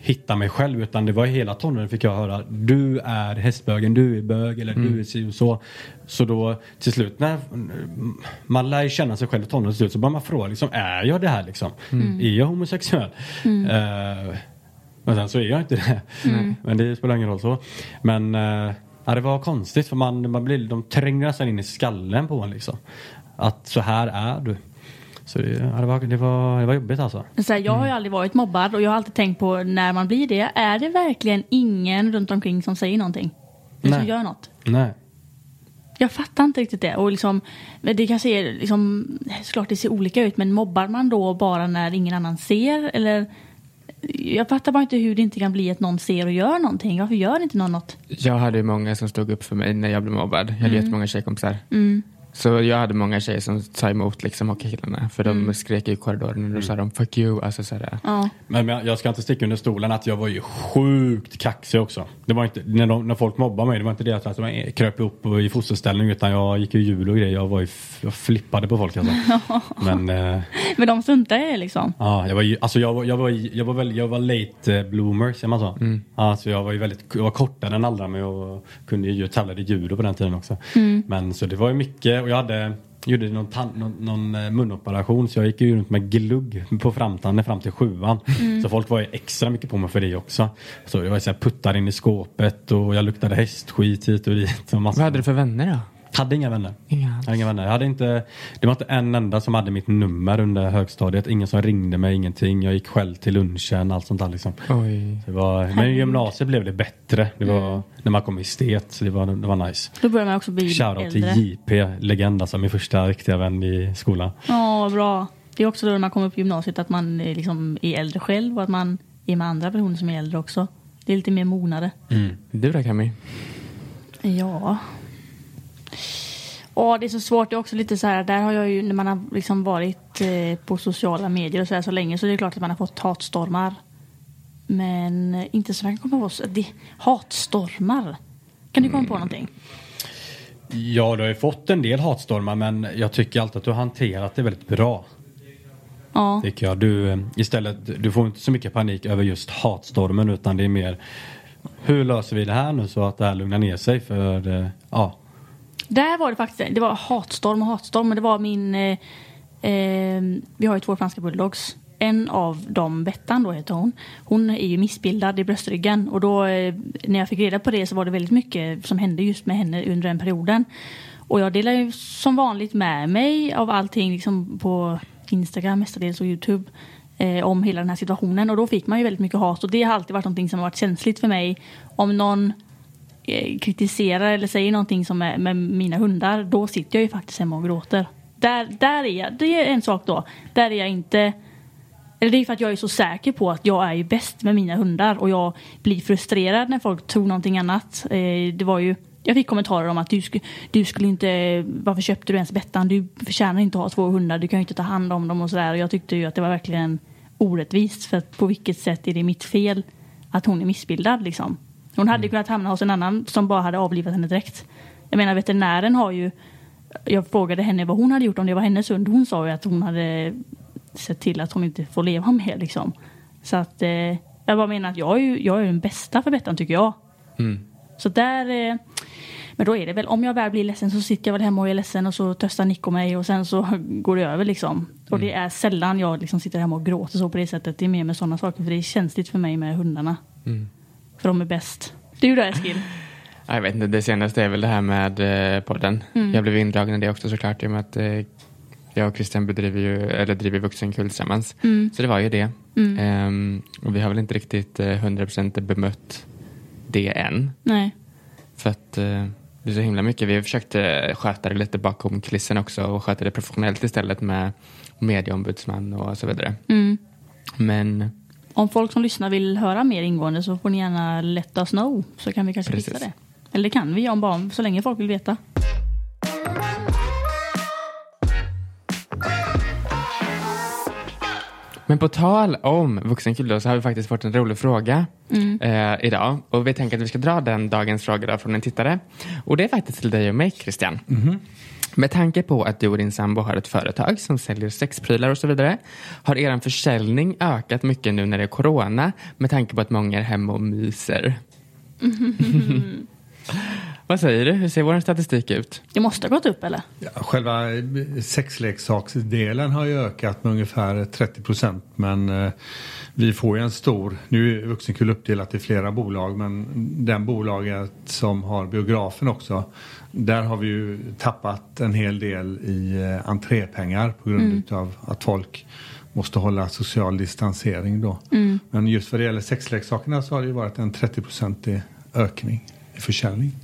hitta mig själv utan det var hela tonåren fick jag höra du är hästbögen, du är bög eller du är si och så. Så då till slut när man lär känna sig själv i tonåren till slut så börjar man fråga liksom är jag det här liksom? Är jag homosexuell? Eh, men sen så är jag inte det. Men det spelar ingen roll så. Men eh, ja, det var konstigt för man, man blir, de tränger nästan in i skallen på en liksom. Att så här är du. Så det, ja, det, var, det, var, det var jobbigt alltså. Så här, jag har ju aldrig varit mobbad och jag har alltid tänkt på när man blir det, är det verkligen ingen runt omkring som säger någonting? Eller som gör något? Nej. Jag fattar inte riktigt det. Och liksom, det kanske är liksom, såklart det ser olika ut, men mobbar man då bara när ingen annan ser? Eller, jag fattar bara inte hur det inte kan bli att någon ser och gör någonting. Varför gör inte någon något? Jag hade ju många som stod upp för mig när jag blev mobbad. Jag hade Mm. jättemånga tjejkompisar. Så jag hade många tjejer som sa emot liksom hockeykillarna. För de skrek i korridoren och då sa de fuck you. Alltså så Ja. Men jag ska inte sticka under stolen att jag var ju sjukt kaxig också. Det var inte, när, de, när folk mobbade mig, det var inte det att jag kröp upp i fosterställning utan jag gick ju jul och grejer. Jag, var ju, jag flippade på folk alltså. Men eh, Men de struntar i det liksom. ja, jag var alltså jag var, jag var, jag var, väl, jag var late eh, bloomer, säger man så? Ja, så jag var ju väldigt, jag var kortare än alla men jag kunde ju tävla i judo på den tiden också. Men så det var ju mycket och jag hade Gjorde någon, tan- någon, någon eh, munoperation så jag gick ju runt med glugg på framtanden fram till sjuan. Så folk var ju extra mycket på mig för det också. Så jag var så här puttar in i skåpet och jag luktade hästskit hit och dit. Och massa. Vad hade du för vänner då? Hade inga vänner. Inga hade inga vänner. Jag hade inte, det var inte en enda som hade mitt nummer under högstadiet. Ingen som ringde mig, ingenting. Jag gick själv till lunchen, allt sånt där liksom. Oj. Det var, men i gymnasiet blev det bättre. Det var när man kom i estet, så det var, det var nice. Då börjar man också bli Shoutout till äldre. JP, legend alltså, min första riktiga vän i skolan. Ja, vad bra. Det är också då när man kommer upp i gymnasiet att man är, liksom är äldre själv och att man är med andra personer som är äldre också. Det är lite mer mognare. Du då Cammy? Ja. Ja, det är så svårt. Det är också lite så här, där har jag ju, när man har liksom varit eh, på sociala medier och så här så länge så är det klart att man har fått hatstormar. Men eh, inte så jag kan komma på. så- Det, hatstormar. Kan du komma på någonting? Ja, du har ju fått en del hatstormar men jag tycker alltid att du har hanterat det väldigt bra. Ja. Tycker jag. Du, eh, istället, du får inte så mycket panik över just hatstormen utan det är mer hur löser vi det här nu så att det här lugnar ner sig för eh, ja. Där var det faktiskt, det var hatstorm och hatstorm. Men det var min, eh, eh, vi har ju två franska bulldogs. En av dem, Bettan då heter hon, hon är ju missbildad i bröstryggen. Och då eh, när jag fick reda på det så var det väldigt mycket som hände just med henne under den perioden. Och jag delar ju som vanligt med mig av allting liksom på Instagram mestadels och Youtube. Eh, om hela den här situationen. Och då fick man ju väldigt mycket hat. Och det har alltid varit någonting som har varit känsligt för mig. Om någon Eh, kritiserar eller säger någonting som är med mina hundar, då sitter jag ju faktiskt hemma och gråter. Där, där är jag, det är en sak då. Där är jag inte eller det är för att jag är så säker på att jag är ju bäst med mina hundar och jag blir frustrerad när folk tror någonting annat. Eh, det var ju, jag fick kommentarer om att du, sk du skulle inte, varför köpte du ens Bettan? Du förtjänar inte att ha två hundar, du kan ju inte ta hand om dem och sådär. Och jag tyckte ju att det var verkligen orättvist för att på vilket sätt är det mitt fel att hon är missbildad liksom. Hon hade kunnat hamna hos en annan som bara hade avlivat henne direkt. Jag menar veterinären har ju jag frågade henne vad hon hade gjort om det var hennes hund. Hon sa ju att hon hade sett till att hon inte får leva mer liksom. Så att eh, jag bara menar att jag är ju jag är den bästa för Bettan tycker jag. Så där, eh, men då är det väl, om jag väl blir ledsen så sitter jag väl hemma och är ledsen och så tröstar Nico mig och sen så går det över liksom. Och det är sällan jag liksom sitter hemma och gråter så på det sättet. Det är mer med sådana saker för det är känsligt för mig med hundarna. För de är bäst. Du då Eskil? Ja, Jag vet inte, det senaste är väl det här med eh, podden. Jag blev indragen i det också såklart i och med att eh, jag och Christian bedriver ju, eller driver vuxenkull tillsammans. Så det var ju det. Ehm, och vi har väl inte riktigt eh, 100% bemött det än. Nej. För att eh, det är så himla mycket. Vi har försökt eh, sköta det lite bakom kulissen också och sköta det professionellt istället med medieombudsman och så vidare. Mm. Men om folk som lyssnar vill höra mer ingående så får ni gärna let us know så kan vi kanske fixa det. Eller det kan vi om bara så länge folk vill veta. Men på tal om vuxenkul så har vi faktiskt fått en rolig fråga mm. eh, idag. Och vi tänker att vi ska dra den dagens fråga från en tittare. Och det är faktiskt till dig och mig Christian. Mm. Med tanke på att du och din sambo har ett företag som säljer sexprylar och så vidare. Har er försäljning ökat mycket nu när det är corona? Med tanke på att många är hemma och myser. Vad säger du? Hur ser vår statistik ut? Det måste ha gått upp eller? Ja, själva sexleksaksdelen har ju ökat med ungefär 30 procent. Men eh, vi får ju en stor, nu är Vuxenkul uppdelat i flera bolag men den bolaget som har biografen också. Där har vi ju tappat en hel del i eh, entrépengar på grund av att folk måste hålla social distansering då. Men just vad det gäller sexleksakerna så har det ju varit en 30-procentig ökning i försäljning.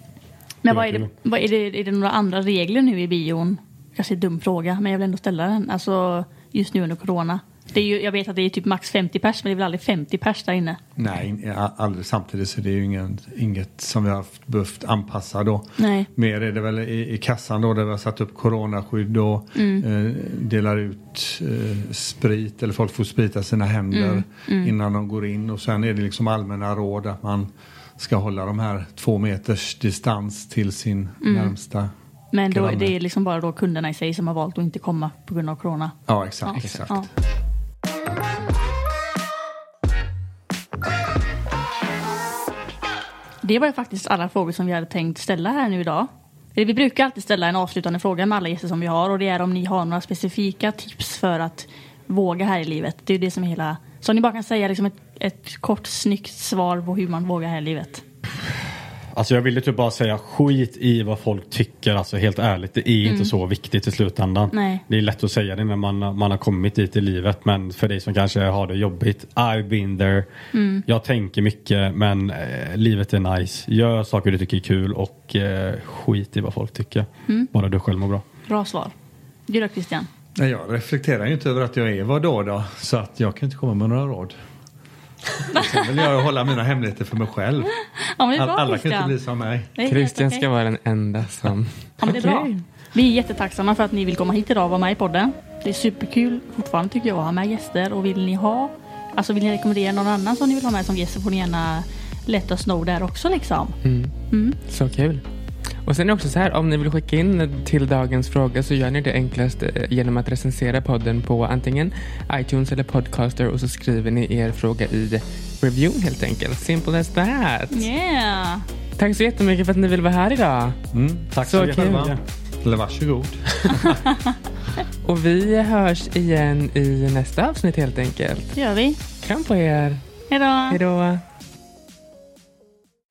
Men vad är det, vad är det, är det några andra regler nu i bion? Kanske en dum fråga, men jag vill ändå ställa den. Alltså just nu under corona. Det är ju, jag vet att det är typ max 50 pers, men det är väl aldrig 50 pers där inne? Nej, aldrig samtidigt så det är ju ingen, inget som vi har behövt anpassa då. Nej. Mer är det väl i, i kassan då där vi har satt upp coronaskydd och Mm. eh, delar ut eh, sprit eller folk får sprita sina händer Mm. innan de går in och sen är det liksom allmänna råd att man ska hålla de här två meters distans till sin Mm. närmsta Men då, granne. det är liksom bara då kunderna i sig som har valt att inte komma på grund av corona. Ja, exakt. Ja. exakt. Ja. Det var ju faktiskt alla frågor som vi hade tänkt ställa här nu idag. Vi brukar alltid ställa en avslutande fråga med alla gäster som vi har och det är om ni har några specifika tips för att våga här i livet. Det är ju det som är hela... Så om ni bara kan säga liksom ett, ett kort snyggt svar på hur man vågar här i livet. Alltså jag ville typ bara säga skit i vad folk tycker. Alltså helt ärligt, det är inte så viktigt i slutändan. Nej. Det är lätt att säga det när man, man har kommit dit i livet. Men för dig som kanske har det jobbigt. I've been there. Jag tänker mycket men eh, livet är nice. Gör saker du tycker är kul och eh, skit i vad folk tycker. Bara du själv mår bra. Bra svar. Du då Christian? Nej, jag reflekterar ju inte över att jag är vad då då så att jag kan inte komma med några råd. Sen vill jag hålla mina hemligheter för mig själv. Ja, men det är All, bra alla kan Christian. inte bli som mig. Christian ska vara den enda som... Ja, men det är bra. Vi är jättetacksamma för att ni vill komma hit idag och vara med i podden. Det är superkul fortfarande tycker jag att ha med gäster och vill ni ha, alltså vill ni rekommendera någon annan som ni vill ha med som gäst så får ni gärna let us know där också liksom. Mm. Så kul. Och sen är det också så här, om ni vill skicka in till dagens fråga så gör ni det enklast eh, genom att recensera podden på antingen iTunes eller Podcaster och så skriver ni er fråga i reviewn helt enkelt. Simple as that. Yeah! Tack så jättemycket för att ni vill vara här idag. Mm, tack Så så mycket själva. Eller varsågod. Och vi hörs igen i nästa avsnitt helt enkelt. Det gör vi. Kram på er. Hejdå! Hej då.